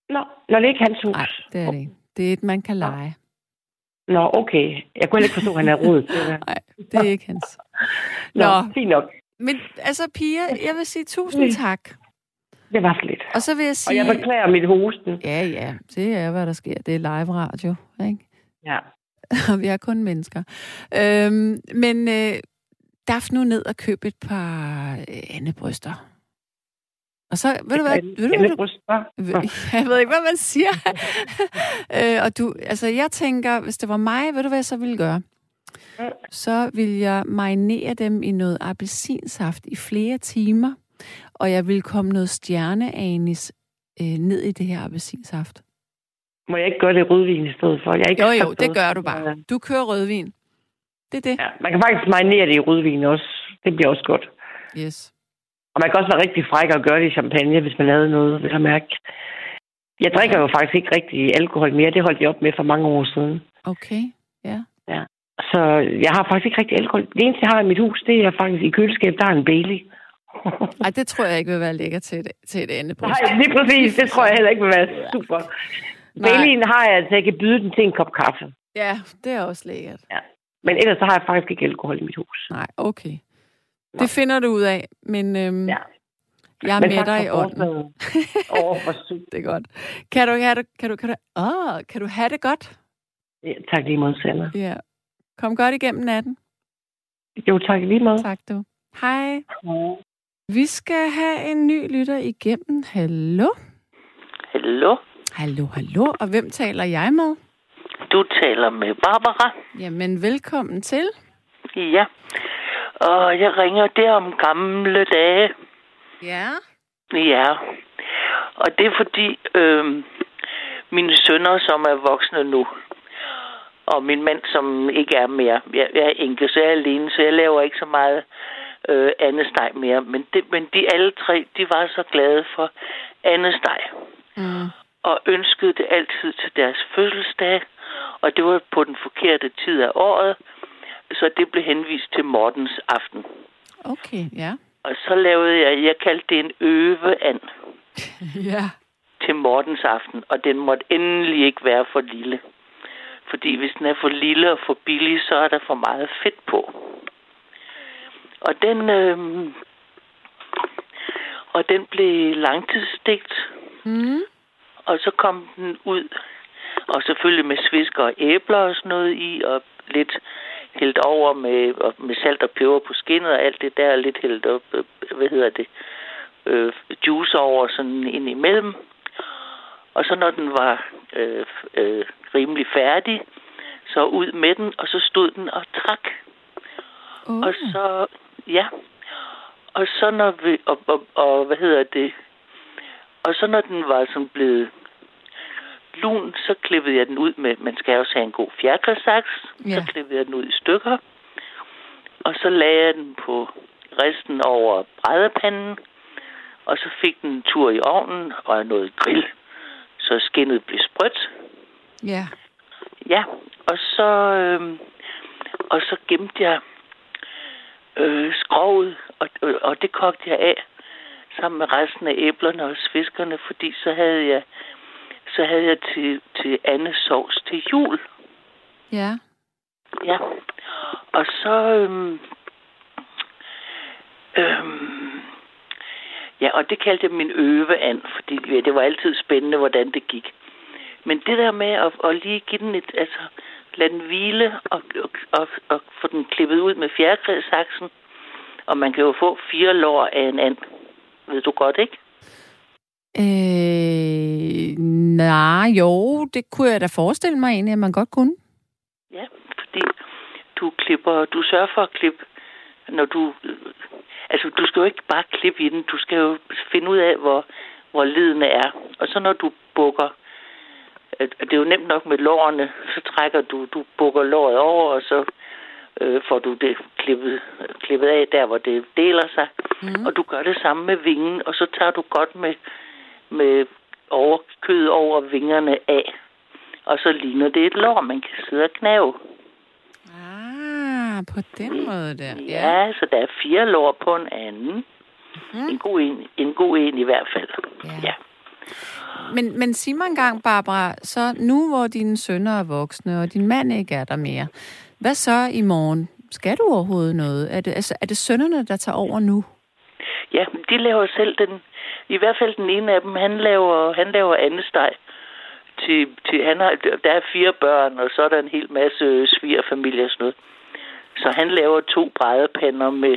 Nå, når det er ikke hans hus. Nej, det er det ikke. Det er et, man kan lege. Nå, okay. Jeg kunne ikke forstå, at han er det. Nej, det er ikke hans. Nå, Nå. fint nok. Men altså, Pia, jeg vil sige tusind tak. Det var så lidt. Og så vil jeg Og sige... jeg beklager mit hosten. Ja, ja, det er, hvad der sker. Det er live radio, ikke? Ja. Og vi er kun mennesker. Øhm, men øh, darf nu ned og køb et par øh, andebryster. Og så, ved du hvad, ved du, hvad du, jeg ved ikke, hvad man siger. øh, og du, altså jeg tænker, hvis det var mig, ved du hvad jeg så ville gøre? Så vil jeg marinere dem i noget appelsinsaft i flere timer, og jeg vil komme noget stjerneanis øh, ned i det her appelsinsaft. Må jeg ikke gøre det rødvin i stedet for? Jeg ikke Jo, jo, det gør du bare. Du kører rødvin. Det er det. Ja, man kan faktisk marinere det i rødvin også. Det bliver også godt. Yes. Man kan også være rigtig fræk og gøre det i champagne, hvis man lavede noget, vil jeg mærke. Jeg drikker jo faktisk ikke rigtig alkohol mere. Det holdt jeg op med for mange år siden. Okay, ja. Så jeg har faktisk ikke rigtig alkohol. Det eneste, jeg har i mit hus, det er faktisk i køleskabet, der er en Bailey. Ej, det tror jeg ikke vil være lækker til et, til et andebryst. Nej, lige præcis. Det tror jeg heller ikke vil være super. Baileyen har jeg, altså jeg kan byde den til en kop kaffe. Ja, det er også lækkert. Men ellers så har jeg faktisk ikke alkohol i mit hus. Nej, okay. Det finder du ud af, men øhm, Ja. jeg er Men med dig i ånden. forslaget. Åh, hvor sygt. Det er godt. Kan du have det, kan du, kan du, åh, kan du have det godt? Ja, tak lige måde, Sanna. Ja. Kom godt igennem natten. Jo, tak lige måde. Tak du. Hej. Vi skal have en ny lytter igennem. Hallo? Hallo, Hallo, hallo. Og hvem taler jeg med? du taler med Barbara. Jamen, velkommen til. Ja. Og jeg ringer der om gamle dage. Ja. Ja. Og det er fordi øh, mine sønner, som er voksne nu, og min mand, som ikke er mere. Jeg, jeg er enkel, så jeg er alene, så jeg laver ikke så meget øh, andet steg mere. Men, det, men de alle tre, de var så glade for andet steg. Mm. Og ønskede det altid til deres fødselsdag. Og det var på den forkerte tid af året. Så det blev henvist til Mortens aften. Okay, ja. Og så lavede jeg, jeg kaldte det en øveand ja. til Mortens aften. Og den måtte endelig ikke være for lille. Fordi hvis den er for lille og for billig, så er der for meget fedt på. Og den, øh, og den blev langtidsstegt. Mm. Og så kom den ud. Og selvfølgelig med svisker og æbler og sådan noget i. Og lidt hældt over med, og med salt og peber på skinnet og alt det der. Lidt hældt op, øh, hvad hedder det, øh, juice over sådan ind imellem. Og så når den var øh, øh, rimelig færdig, så ud med den, og så stod den og trak. Uh. Og så, ja. Og så når vi, og, og, og hvad hedder det, og så når den var sådan blevet lun, så klippede jeg den ud med, man skal også have en god fjerkræsaks, Ja. så klippede jeg den ud i stykker, og så lagde jeg den på resten over brædepanden, og så fik den en tur i ovnen og noget grill, så skinnet blev sprødt. Ja. Ja, og så, øh, og så gemte jeg øh, skroget, og, og, og det kogte jeg af sammen med resten af æblerne og sviskerne, fordi så havde jeg så havde jeg til, til Anne sovs til jul. Ja. Ja. Og så øhm, øhm, ja, og det kaldte jeg min øveand, fordi ja, det var altid spændende, hvordan det gik. Men det der med at, at lige give den et, altså lade den hvile og, og, og, og få den klippet ud med fjerkræsaksen, og man kan jo få fire lår af en and. Ved du godt, ikke? Øh, nej, jo, det kunne jeg da forestille mig egentlig, at man godt kunne. Ja, fordi du klipper, du sørger for at klippe, når du, altså du skal jo ikke bare klippe i den, du skal jo finde ud af, hvor, hvor lidende er. Og så når du bukker, det er jo nemt nok med lårene, så trækker du, du bukker låret over, og så øh, får du det klippet, klippet af der, hvor det deler sig. Mm. Og du gør det samme med vingen, og så tager du godt med, med over, kød over vingerne af. Og så ligner det et lår, man kan sidde og knæve. Ah, på den måde der. Ja, ja så der er fire lår på en anden. Mhm. En, god en, en god en i hvert fald. Ja. ja. Men, men sig mig engang, Barbara, så nu hvor dine sønner er voksne, og din mand ikke er der mere, hvad så i morgen? Skal du overhovedet noget? Er det, altså, er det sønnerne, der tager over nu? Ja, de laver selv den. I hvert fald den ene af dem, han laver, han laver andesteg. Til, til, han har, der er fire børn, og så er der en hel masse svigerfamilie og sådan noget. Så han laver to brædepander med,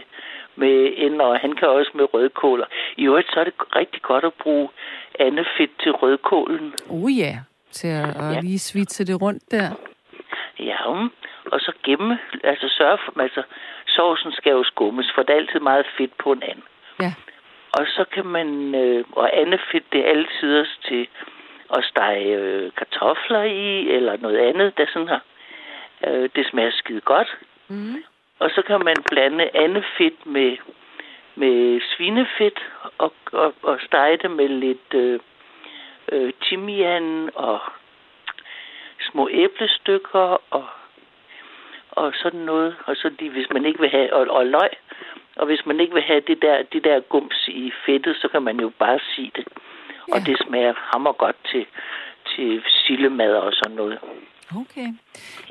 med ender, og han kan også med rødkål. I øvrigt så er det rigtig godt at bruge andefedt til rødkålen. Oh ja, til at, at Ja. lige svitse det rundt der. Ja, um, og så gemme, altså sørge for, altså sovsen skal jo skummes, for der er altid meget fedt på en anden. Ja. Og så kan man, øh, og andet fedt, det er altid også til at stege øh, kartofler i, eller noget andet, der sådan her. Øh, det smager skide godt. Mm. Og så kan man blande andet fedt med, med svinefedt, og, og, og stege det med lidt øh, øh, timian og små æblestykker og, og sådan noget. Og så de, hvis man ikke vil have, og, og løg. Og hvis man ikke vil have det der, det der gums i fedtet, så kan man jo bare sige det. Og Ja. det smager hammer godt til, til sillemad og sådan noget. Okay.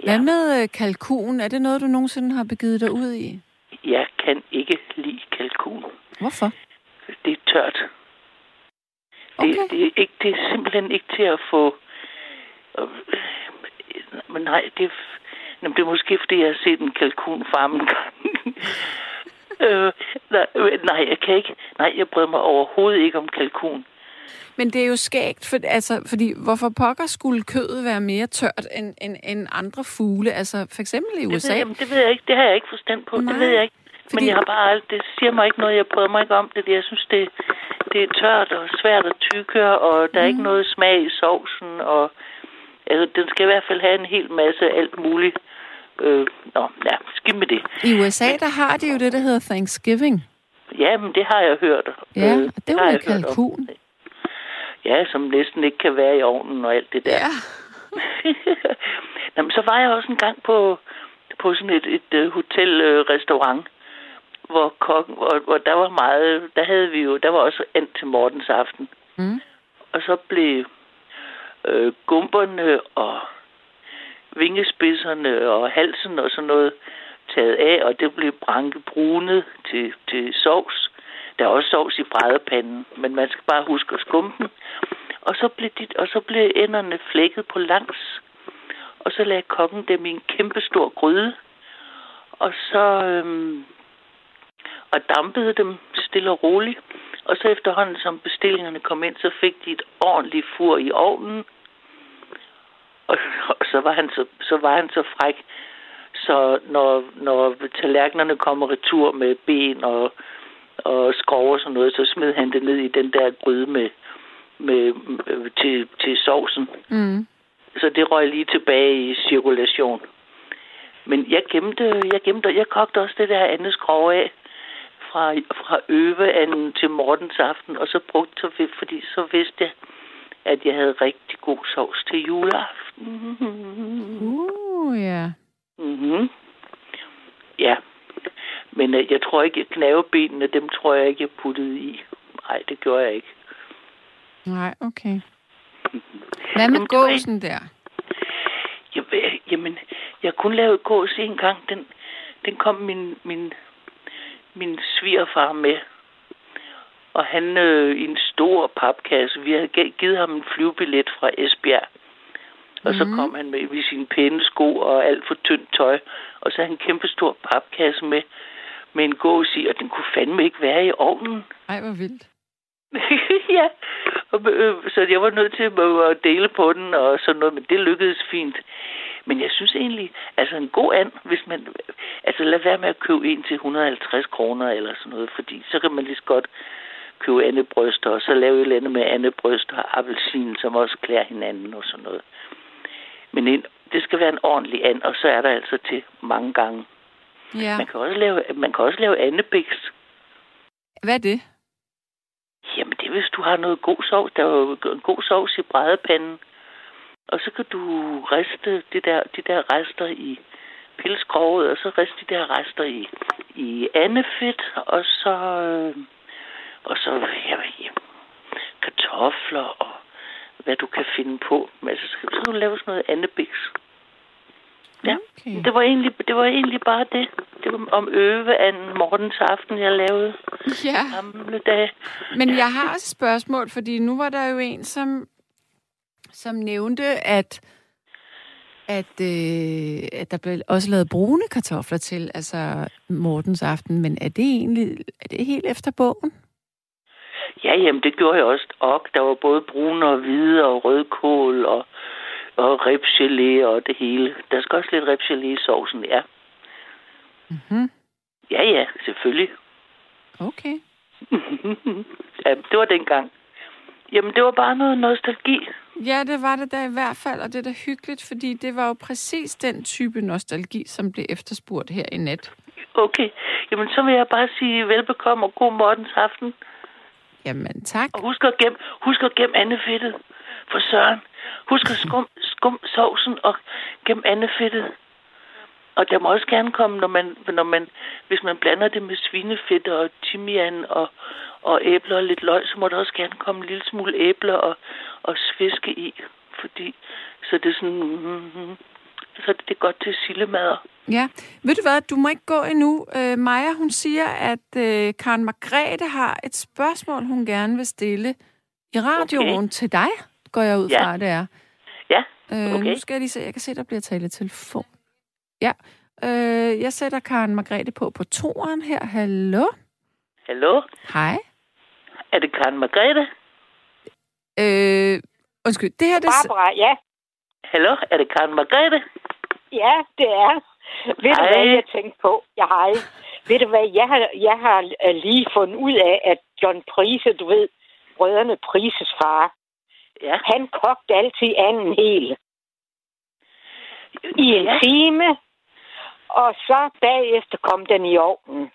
Hvad med øh, kalkun? Er det noget, du nogensinde har begivet dig ud i? Jeg kan ikke lide kalkun. Hvorfor? Det er tørt. Det, Okay. det, er ikke, det er simpelthen ikke til at få... øh, Men nej, det Jamen, det er måske, fordi jeg har set en kalkun farme en gang. Øh, nej, øh, nej, jeg kan ikke. Nej, jeg bryder mig overhovedet ikke om kalkun. Men det er jo skægt, for, altså, fordi hvorfor pokker skulle kødet være mere tørt end, end, end andre fugle? Altså for eksempel i Det ved, USA. jamen, det ved jeg ikke. Det har jeg ikke forstand på. Nej. Det ved jeg ikke. Fordi... Men jeg har bare alt, det siger mig ikke noget, jeg prøver mig ikke om det. Jeg synes, det, det er tørt og svært at tykke, og der er mm. ikke noget smag i sovsen, og altså, den skal i hvert fald have en hel masse alt muligt. Øh, nå, ja, skidt med det. I USA, men, der har de jo det, der hedder Thanksgiving. Ja, men det har jeg hørt. Ja, øh, og det var jo kalkun. Ja, som næsten ikke kan være i ovnen og alt det der. Ja. Jamen, så var jeg også en gang på, på sådan et, et, et hotelrestaurant, uh, hvor kokken, hvor, hvor der var meget, der havde vi jo, der var også and til Mortens aften. Mm. Og så blev øh, gumberne og vingespidserne og halsen og sådan noget taget af, og det blev branket brunet til, til sovs. Der er også sovs i brædepanden, men man skal bare huske at skumme den. Og så blev, de, og så blev enderne flækket på langs. Og så lagde kokken dem i en kæmpe stor gryde. Og så øhm, og dampede dem stille og roligt. Og så efterhånden, som bestillingerne kom ind, så fik de et ordentligt fur i ovnen. Og, så, var han så, så var han så fræk, så når, når tallerkenerne kommer retur med ben og, og skrov og sådan noget, så smed han det ned i den der gryde med, med, med til, til sovsen. Mm. Så det røg lige tilbage i cirkulation. Men jeg gemte, jeg gemte, jeg kogte også det der andet skrov af fra, fra øveanden til Mortens aften, og så brugte så fordi så vidste jeg, at jeg havde rigtig god sovs til juleaften. Uh, ja. Yeah. Mhm. Ja. Men uh, jeg tror ikke, knavebenene, dem tror jeg ikke, jeg puttede i. Nej, det gjorde jeg ikke. Nej, okay. Hvad med gåsen der? Jamen, jeg kunne lave gås en gang. Den, den kom min, min, min svigerfar med. Og han øh, i en stor papkasse. Vi havde givet ham en flyvebillet fra Esbjerg. Og mm. så mhm. kom han med i sine pæne sko og alt for tyndt tøj. Og så havde han en kæmpe stor papkasse med, med en gås i, og den kunne fandme ikke være i ovnen. Ej, hvor vildt. ja, og, øh, så jeg var nødt til at dele på den og sådan noget, men det lykkedes fint. Men jeg synes egentlig, altså en god and, hvis man, altså lad være med at købe en til 150 kroner eller sådan noget, fordi så kan man lige så godt købe andebryster, og så lave et eller andet med andebryster og appelsin, som også klæder hinanden og sådan noget. Men en, det skal være en ordentlig and, og så er der altså til mange gange. Ja. Man kan også lave, man kan også lave andebiks. Hvad er det? Jamen, det er, hvis du har noget god sovs. Der er jo en god sovs i brædepanden. Og så kan du riste det der, de der rester i pilskroget, og så riste de der rester i, i andefedt, og så, øh, og så ja, ja, kartofler og hvad du kan finde på. Men altså, så kan du lave sådan noget andebiks. Ja, okay. det, var egentlig, det var egentlig bare det. Det var om øve af morgens aften, jeg lavede. Ja. Gamle dage. Men jeg har også et spørgsmål, fordi nu var der jo en, som, som nævnte, at at, øh, at der blev også lavet brune kartofler til, altså Mortens aften, men er det egentlig er det helt efter bogen? Ja, jamen det gjorde jeg også. Og der var både brune og hvide og rødkål og og ribgelé og det hele. Der skal også lidt ribgelé i sovsen, ja. Mm-hmm. Ja, ja, selvfølgelig. Okay. ja, det var dengang. Jamen, det var bare noget nostalgi. Ja, det var det da i hvert fald, og det er da hyggeligt, fordi det var jo præcis den type nostalgi, som blev efterspurgt her i nat. Okay, jamen så vil jeg bare sige velbekomme og god morgens aften. Jamen, tak. Og husk at gemme, husk at gemme andefedtet for søren. Husk at skum, skum sovsen og gem andefedtet. Og der må også gerne komme, når man, når man, hvis man blander det med svinefedt og timian og, og æbler og lidt løg, så må der også gerne komme en lille smule æbler og, og sviske i. Fordi, så det er sådan, mm, mm, mm så det er godt til sillemader. Ja. Ved du hvad, du må ikke gå endnu. Øh, Maja, hun siger, at øh, Karen Margrethe har et spørgsmål, hun gerne vil stille i radioen okay. til dig går jeg ud ja. fra, det er. Ja, okay. Øh, nu skal jeg lige se, jeg kan se, der bliver talt telefon. Ja, øh, jeg sætter Karen Margrethe på på toren her. Hallo? Hallo? Hej. Er det Karen Margrethe? Øh, undskyld, det her... Det... Barbara, ja. Hallo, er det Karen Margrethe? Ja, det er. Ved du, hvad jeg tænkte på? Ja, hej. Ved du hvad, jeg har, jeg har øh, lige fundet ud af, at John Prise, du ved, brødrene Prises far, Ja. han kogte altid anden hel i en ja. time, og så bagefter kom den i ovnen.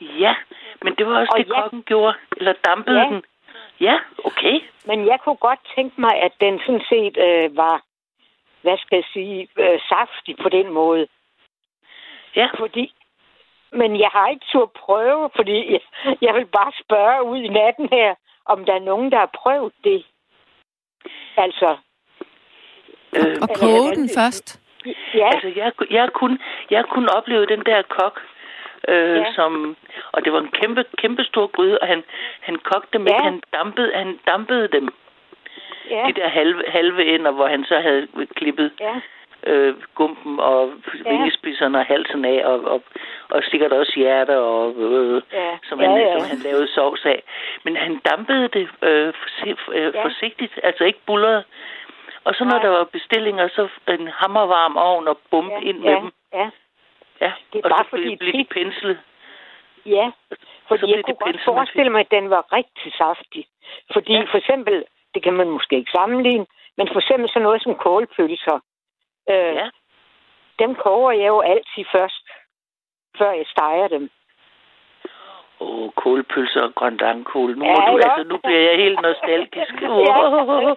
Ja, men det var også Og det, ja. kokken gjorde. Eller dampede Ja. den. Ja, okay. Men jeg kunne godt tænke mig, at den sådan set øh, var, hvad skal jeg sige, øh, saftig på den måde. Ja, Fordi, men jeg har ikke tur prøve, fordi jeg, jeg vil bare spørge ud i natten her, om der er nogen, der har prøvet det. Altså, øh, Og koge den først. ja, altså jeg, jeg, har kun, jeg har kun oplevet den der kok, øh, Ja. som, og det var en kæmpe, kæmpe stor gryde, og han, han kogte dem Ja. han dampede, han dampede dem. ja, De der halve, halve ender, hvor han så havde klippet ja, øh, gumpen og vingespidserne og halsen af, og, og, og sikkert også hjerter, og, øh, Ja. som, Ja, han, ja. som han lavede sovs af. Men han dampede det øh, forsi- øh, Ja. forsigtigt, altså ikke bullerede. Og så når Nej. der var bestillinger, så en hammervarm ovn og bump ja, ind med ja, dem. ja, Ja, Det er og bare så fordi blev de penslet. ja. så Fordi blev jeg kunne godt forestille mig, at den var rigtig saftig. Fordi Ja. for eksempel, det kan man måske ikke sammenligne, men for eksempel sådan noget som kålpølser. Øh, Ja, Dem koger jeg jo altid først, før jeg steger dem. Åh, kålpølser og grøndangkål. Nu, Ja, du, altså, nu bliver jeg helt nostalgisk. Ja. Åh.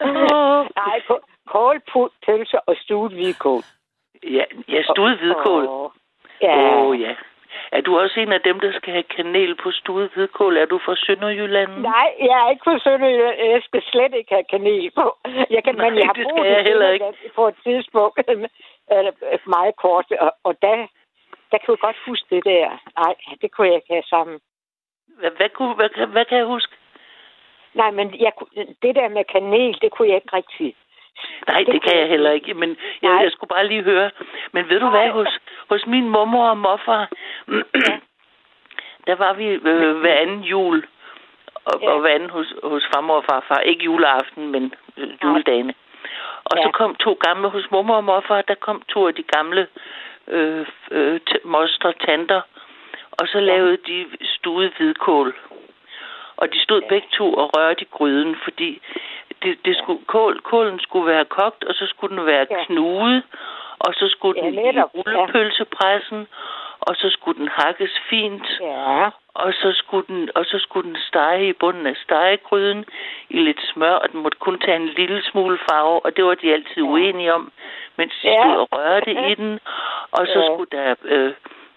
Åh. Nej, kå- kålpølser og stuet hvidkål. Ja, ja stuet hvidkål. Åh, Åh, Ja. oh, ja. Er du også en af dem, der skal have kanel på stuet hvidkål? Er du fra Sønderjylland? Nej, jeg er ikke for Sønderjylland. Jeg skal slet ikke have kanel på. Jeg kan, Nej, men jeg har det skal jeg heller ikke. På et tidspunkt. Eller meget kort. Og, og der, der kunne jeg godt huske det der. Nej, det kunne jeg ikke have sammen. Hvad, hvad, kunne, hvad, kan- hvad kan jeg huske? Nej, men jeg, det der med kanel, det kunne jeg ikke rigtig. Nej, Det kan jeg heller ikke. Men jeg, Nej. jeg skulle bare lige høre. Men ved du Nej. hvad, hos, hos min mormor og morfar, der var vi øh, hver anden jul. Og, Ja. og hver anden hos, hos farmor og farfar. Ikke juleaften, men øh, juledagene. Og Ja. så kom to gamle hos mormor og morfar. Der kom to af de gamle øh, øh, mostre, tanter. Og så lavede de stuet hvidkål. Og de stod begge to og rørte i gryden, fordi det, det skulle, kål, kålen skulle være kogt, og så skulle den være Ja. knudet, og så skulle Ja, den i netop, ja. rullepølsepressen, og så skulle den hakkes fint, Ja, og så skulle den, og så skulle den stege i bunden af stegegryden i lidt smør, og den måtte kun tage en lille smule farve, og det var de altid uenige om, mens de Ja. stod og rørte i den. Og så Ja. skulle der øh,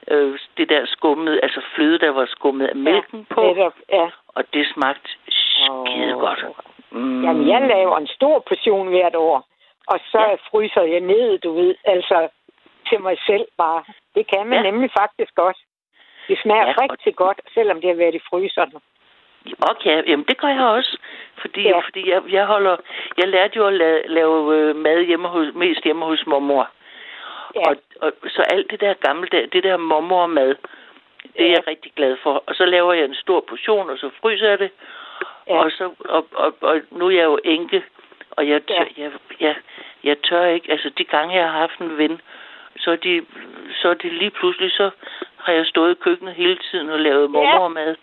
øh, det der skummet, altså fløde, der var skummet af mælken på, netop, ja. og det smagte skide godt. Mm. Jamen, jeg laver en stor portion hvert år, og så Ja. fryser jeg ned, du ved, altså til mig selv bare. Det kan man Ja. nemlig faktisk godt. Det smager Ja, rigtig godt, selvom det har været i fryseren. Okay, jamen det gør jeg også. Fordi, ja. Fordi jeg, jeg holder... Jeg lærte jo at lave, lave øh, mad hjemme hos, mest hjemme hos mormor. Ja, Og, og, så alt det der gamle, det der mormor-mad, det er Ja. jeg rigtig glad for. Og så laver jeg en stor portion, og så fryser jeg det. Ja. Og, så, og, og, og nu er jeg jo enke, og jeg tør, Ja. jeg, jeg, jeg tør ikke... Altså, de gange, jeg har haft en ven, så er de, så er de lige pludselig, så har jeg stået i køkkenet hele tiden og lavet mormormad.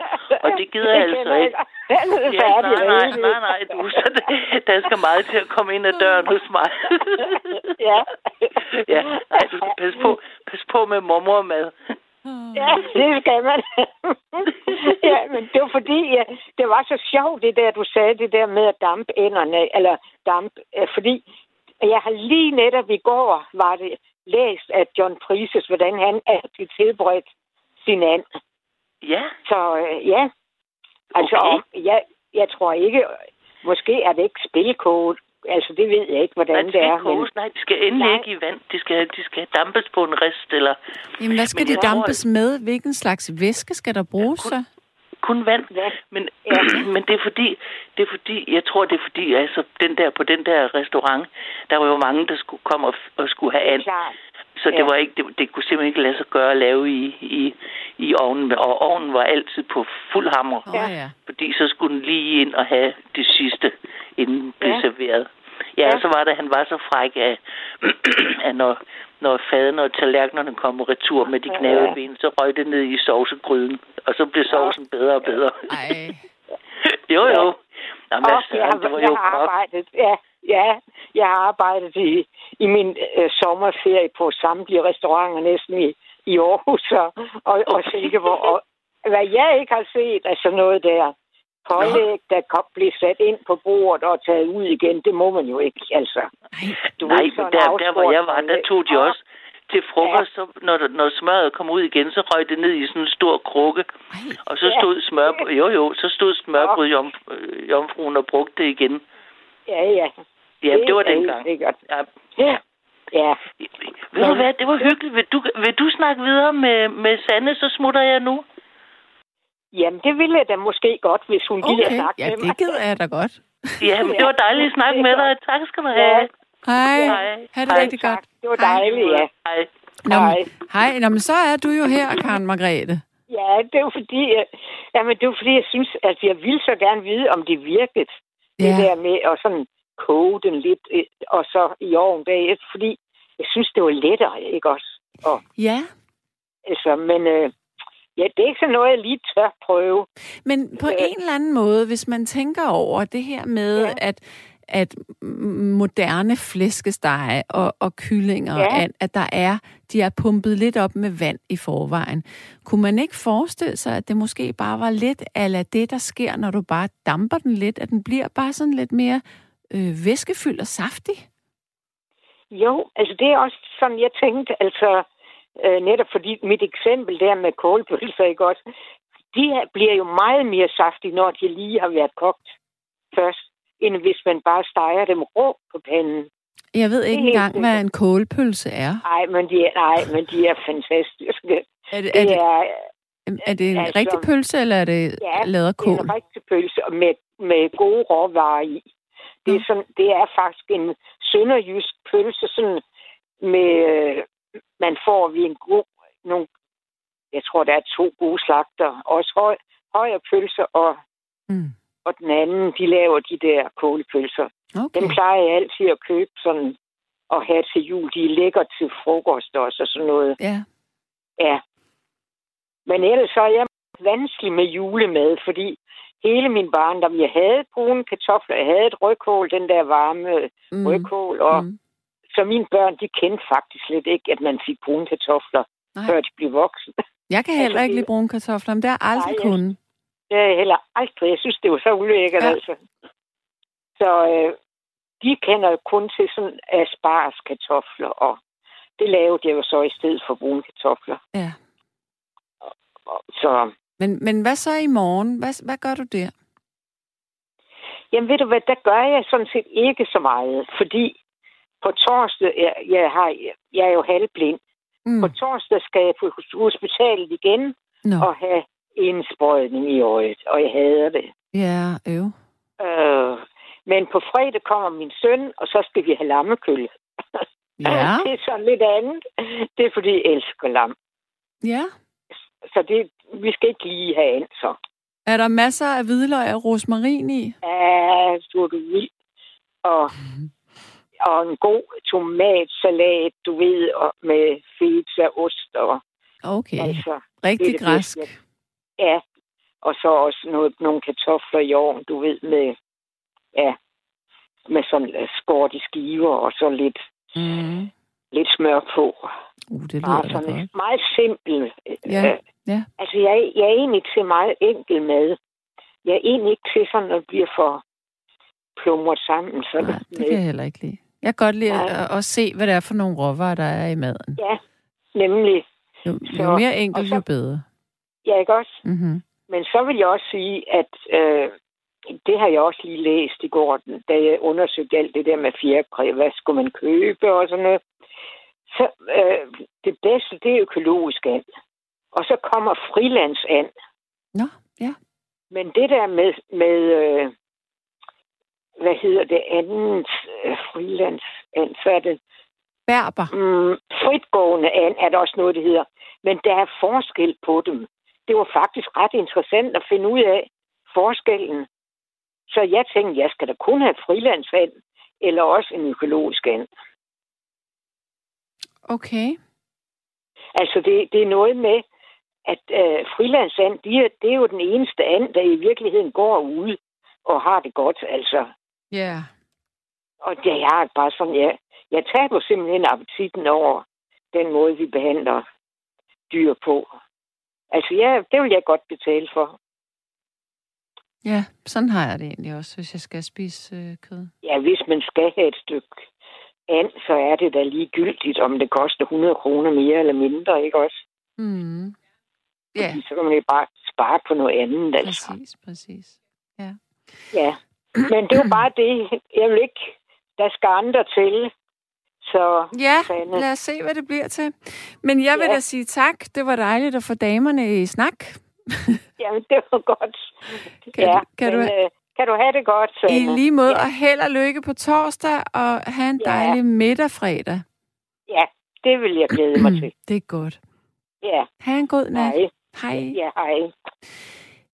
Og det gider jeg altså ikke. Ja, nej, nej, nej, nej, du, så det, der skal meget til at komme ind ad døren hos mig. Ja. ja, nej, du skal passe på, pas på med mormormad. Ja, det skal man. ja, men det var fordi, ja, det var så sjovt, det der, du sagde, det der med at dampe enderne, eller damp, øh, fordi jeg har lige netop i går, var det læst af John Prises, hvordan han altid tilberedt sin and. Ja, Så øh, ja, altså, Okay. jeg, jeg tror ikke, måske er det ikke spilkode, altså det ved jeg ikke, hvordan det det er. skal koges. Nej, de skal endelig Nej. ikke i vand. De skal, de skal dampes på en rist, eller Jamen, hvad skal Men de dampes med? Hvilken slags væske skal der bruges så? kun vand. Vand. Men, Ja. men det er fordi, det er fordi, jeg tror, det er fordi, altså, den der, på den der restaurant, der var jo mange, der skulle komme og, og skulle have Det er and. klart. Så det Ja. var ikke, det, det kunne simpelthen ikke lade sig gøre at lave i, i, i ovnen. Og ovnen var altid på fuld hammer. Oh, ja. Fordi så skulle den lige ind og have det sidste, inden den blev Ja. serveret. Ja, Ja. så var det, at han var så fræk, at, at når, når faden og tallerkenerne kom retur med de knævede Ja. ben, så røg det ned i sovsegryden, og så blev sovsen bedre og bedre. Ej. jo, jo. Nå, men Og altså, jeg, det var jo jeg har arbejdet, ja, ja, jeg har arbejdet i, i min øh, sommerferie på samtlige restauranter næsten i, i Aarhus og, og, og Silkeborg. Og hvad jeg ikke har set af sådan noget der, pålæg, der kom, blev sat ind på bordet og taget ud igen, det må man jo ikke, altså. Du Nej, ved, der, der hvor jeg var, der tog de pålæg. også til frokost, så, når, der- når smøret kom ud igen, så røg det ned i sådan en stor krukke. Og så Ja. stod smør, jo jo, så stod smørbrød jom, øh, jomfruen og brugte det igen. Ja, ja. Ja, det var er dengang. Sikkert. Ja. Ja. Ja. Ved du hvad, det var hyggeligt. Vil du, vil du snakke videre med, med Sanne, så smutter jeg nu? Jamen, det ville jeg da måske godt, hvis hun gider Okay, snakke ja, med mig. det gider jeg da godt. Ja, men det var dejligt at snakke med dig. Tak skal du have. Ja. Hej. Hej. Ha' det Hej. rigtig godt. Tak. Det var Hej. dejligt, ja. Hej. Nå, Hej. hej. Nå, men så er du jo her, Karen Margrethe. Ja, det er jo fordi, øh, jamen, det er jo fordi, jeg synes, at jeg vil så gerne vide, om det virkede. Det Ja. der med at sådan koge den lidt, øh, og så i ovnen bagefter, fordi jeg synes, det var lettere, ikke også? Og, Ja, altså, men øh, ja, det er ikke sådan noget, jeg lige tør prøve. men på Øh. en eller anden måde, hvis man tænker over det her med, Ja. at at moderne flæskestege og, og kyllinger, ja. at, at der er, de er pumpet lidt op med vand i forvejen. Kunne man ikke forestille sig, at det måske bare var lidt ala det, der sker, når du bare damper den lidt, at den bliver bare sådan lidt mere øh, væskefyldt og saftig? Jo, altså det er også sådan, jeg tænkte, altså øh, netop fordi mit eksempel der med kålpølser, ikke også? De bliver jo meget mere saftige, når de lige har været kogt først, end hvis man bare steger dem rå på panden. Jeg ved ikke engang, hvad en kålpølse er. Nej, men de er, nej, men de er fantastiske. Er det, er Det er, er det en altså- rigtig pølse, eller er det ja, lavet af det er kål? en rigtig pølse med, med gode råvarer i. Det er, sådan, det er faktisk en sønderjysk pølse, sådan med, øh, man får ved en god, nogle, jeg tror, der er to gode slagter, også høj, højere pølser, og, Mm. og den anden, de laver de der kålepølser. Okay. Dem plejer jeg altid at købe sådan, og have til jul. De er lækker til frokost også, og sådan noget. Ja. Ja. Men ellers så er jeg vanskelig med julemad, fordi hele min barndom, jeg havde brune kartofler, jeg havde et rødkål, den der varme Mm. rødkål, og Mm. så mine børn, de kendte faktisk slet ikke, at man fik brune kartofler, Nej. før de blev voksne. Jeg kan heller Altså, ikke lide brune kartofler, men det har jeg aldrig Nej, kunnet. Det er jeg heller aldrig. Jeg synes, det var så ulækkert, Ja. altså. Så øh, de kender jo kun til sådan asparges kartofler, og det lavede jeg jo så i stedet for brune kartofler. Ja. Så Men, men hvad så i morgen? Hvad, hvad gør du der? Jamen ved du hvad, der gør jeg sådan set ikke så meget, fordi på torsdag, jeg, jeg, har, jeg er jo halvblind, Mm. på torsdag skal jeg på hos- hospitalet igen Nå. og have en sprøjtning i øjet, og jeg hader det. Ja, øv. Øh, men på fredag kommer min søn, og så skal vi have lammekøl. Ja, det er sådan lidt andet. Det er fordi, jeg elsker lam. ja. Så det, vi skal ikke lige have ind, så. Er der masser af hvidløg og rosmarin i? Ja, er du vild. Og, og en god tomatsalat, du ved, og med feta, ost og Okay, altså, rigtig det det græsk. bedste. ja. Og så også noget, nogle kartofler i ovnen, du ved, med, ja, med sådan øh, skåret i skiver og så lidt, Mm. lidt smør på. Uh, det Bare lyder da sådan godt. meget simpel. Ja, Øh, ja. Altså, jeg, jeg er egentlig til meget enkel mad. Jeg er egentlig ikke til sådan, at det bliver for plumret sammen. Sådan Nej, det kan jeg heller ikke lide. Jeg kan godt lide Nej. at, at se, hvad det er for nogle råvarer, der er i maden. Ja, nemlig. Jo, Så- jo mere enkelt, så- jo bedre. Ja, ikke også? Mm-hmm. Men så vil jeg også sige, at øh, det har jeg også lige læst i går, da jeg undersøgte alt det der med fjerkræ. Hvad skulle man købe og sådan noget. Så øh, det bedste, det er økologisk and. Og så kommer frilandsand. Nå, ja. Men det der med, med øh, hvad hedder det andet øh, frilandsand, så er det Berber. mm, fritgående and, er der også noget, det hedder. Men der er forskel på dem. Det var faktisk ret interessant at finde ud af forskellen. Så jeg tænkte, jeg skal da kun have frilandsand, eller også en økologisk and. Okay. Altså, det, det er noget med, at øh, frilandsand, de er, det er jo den eneste and, der i virkeligheden går ud og har det godt, altså. Ja. Yeah. Og det er bare sådan, ja, jeg taber simpelthen appetitten over den måde, vi behandler dyr på. Altså, ja, det vil jeg godt betale for. Ja, sådan har jeg det egentlig også, hvis jeg skal spise øh, kød. Ja, hvis man skal have et stykke and, så er det da ligegyldigt, om det koster 100 kroner mere eller mindre, ikke også? Mm. Ja. Fordi så kan man jo bare spare på noget andet, altså. Præcis, præcis. Ja. Ja, men det er jo bare det. Jeg vil ikke, der skal andre til. Så, ja, Sanne. lad os se, hvad det bliver til. Men jeg vil ja. da sige tak. Det var dejligt at få damerne i snak. Jamen, det var godt. Kan, ja, kan, men, du, øh, kan du have det godt, Sanne? I lige måde, ja. og held og lykke på torsdag, og have en dejlig ja. middag fredag. Ja, det vil jeg glæde mig til. det er godt. Ja. Ha' en god nat. Hej. Hej. Ja, hej.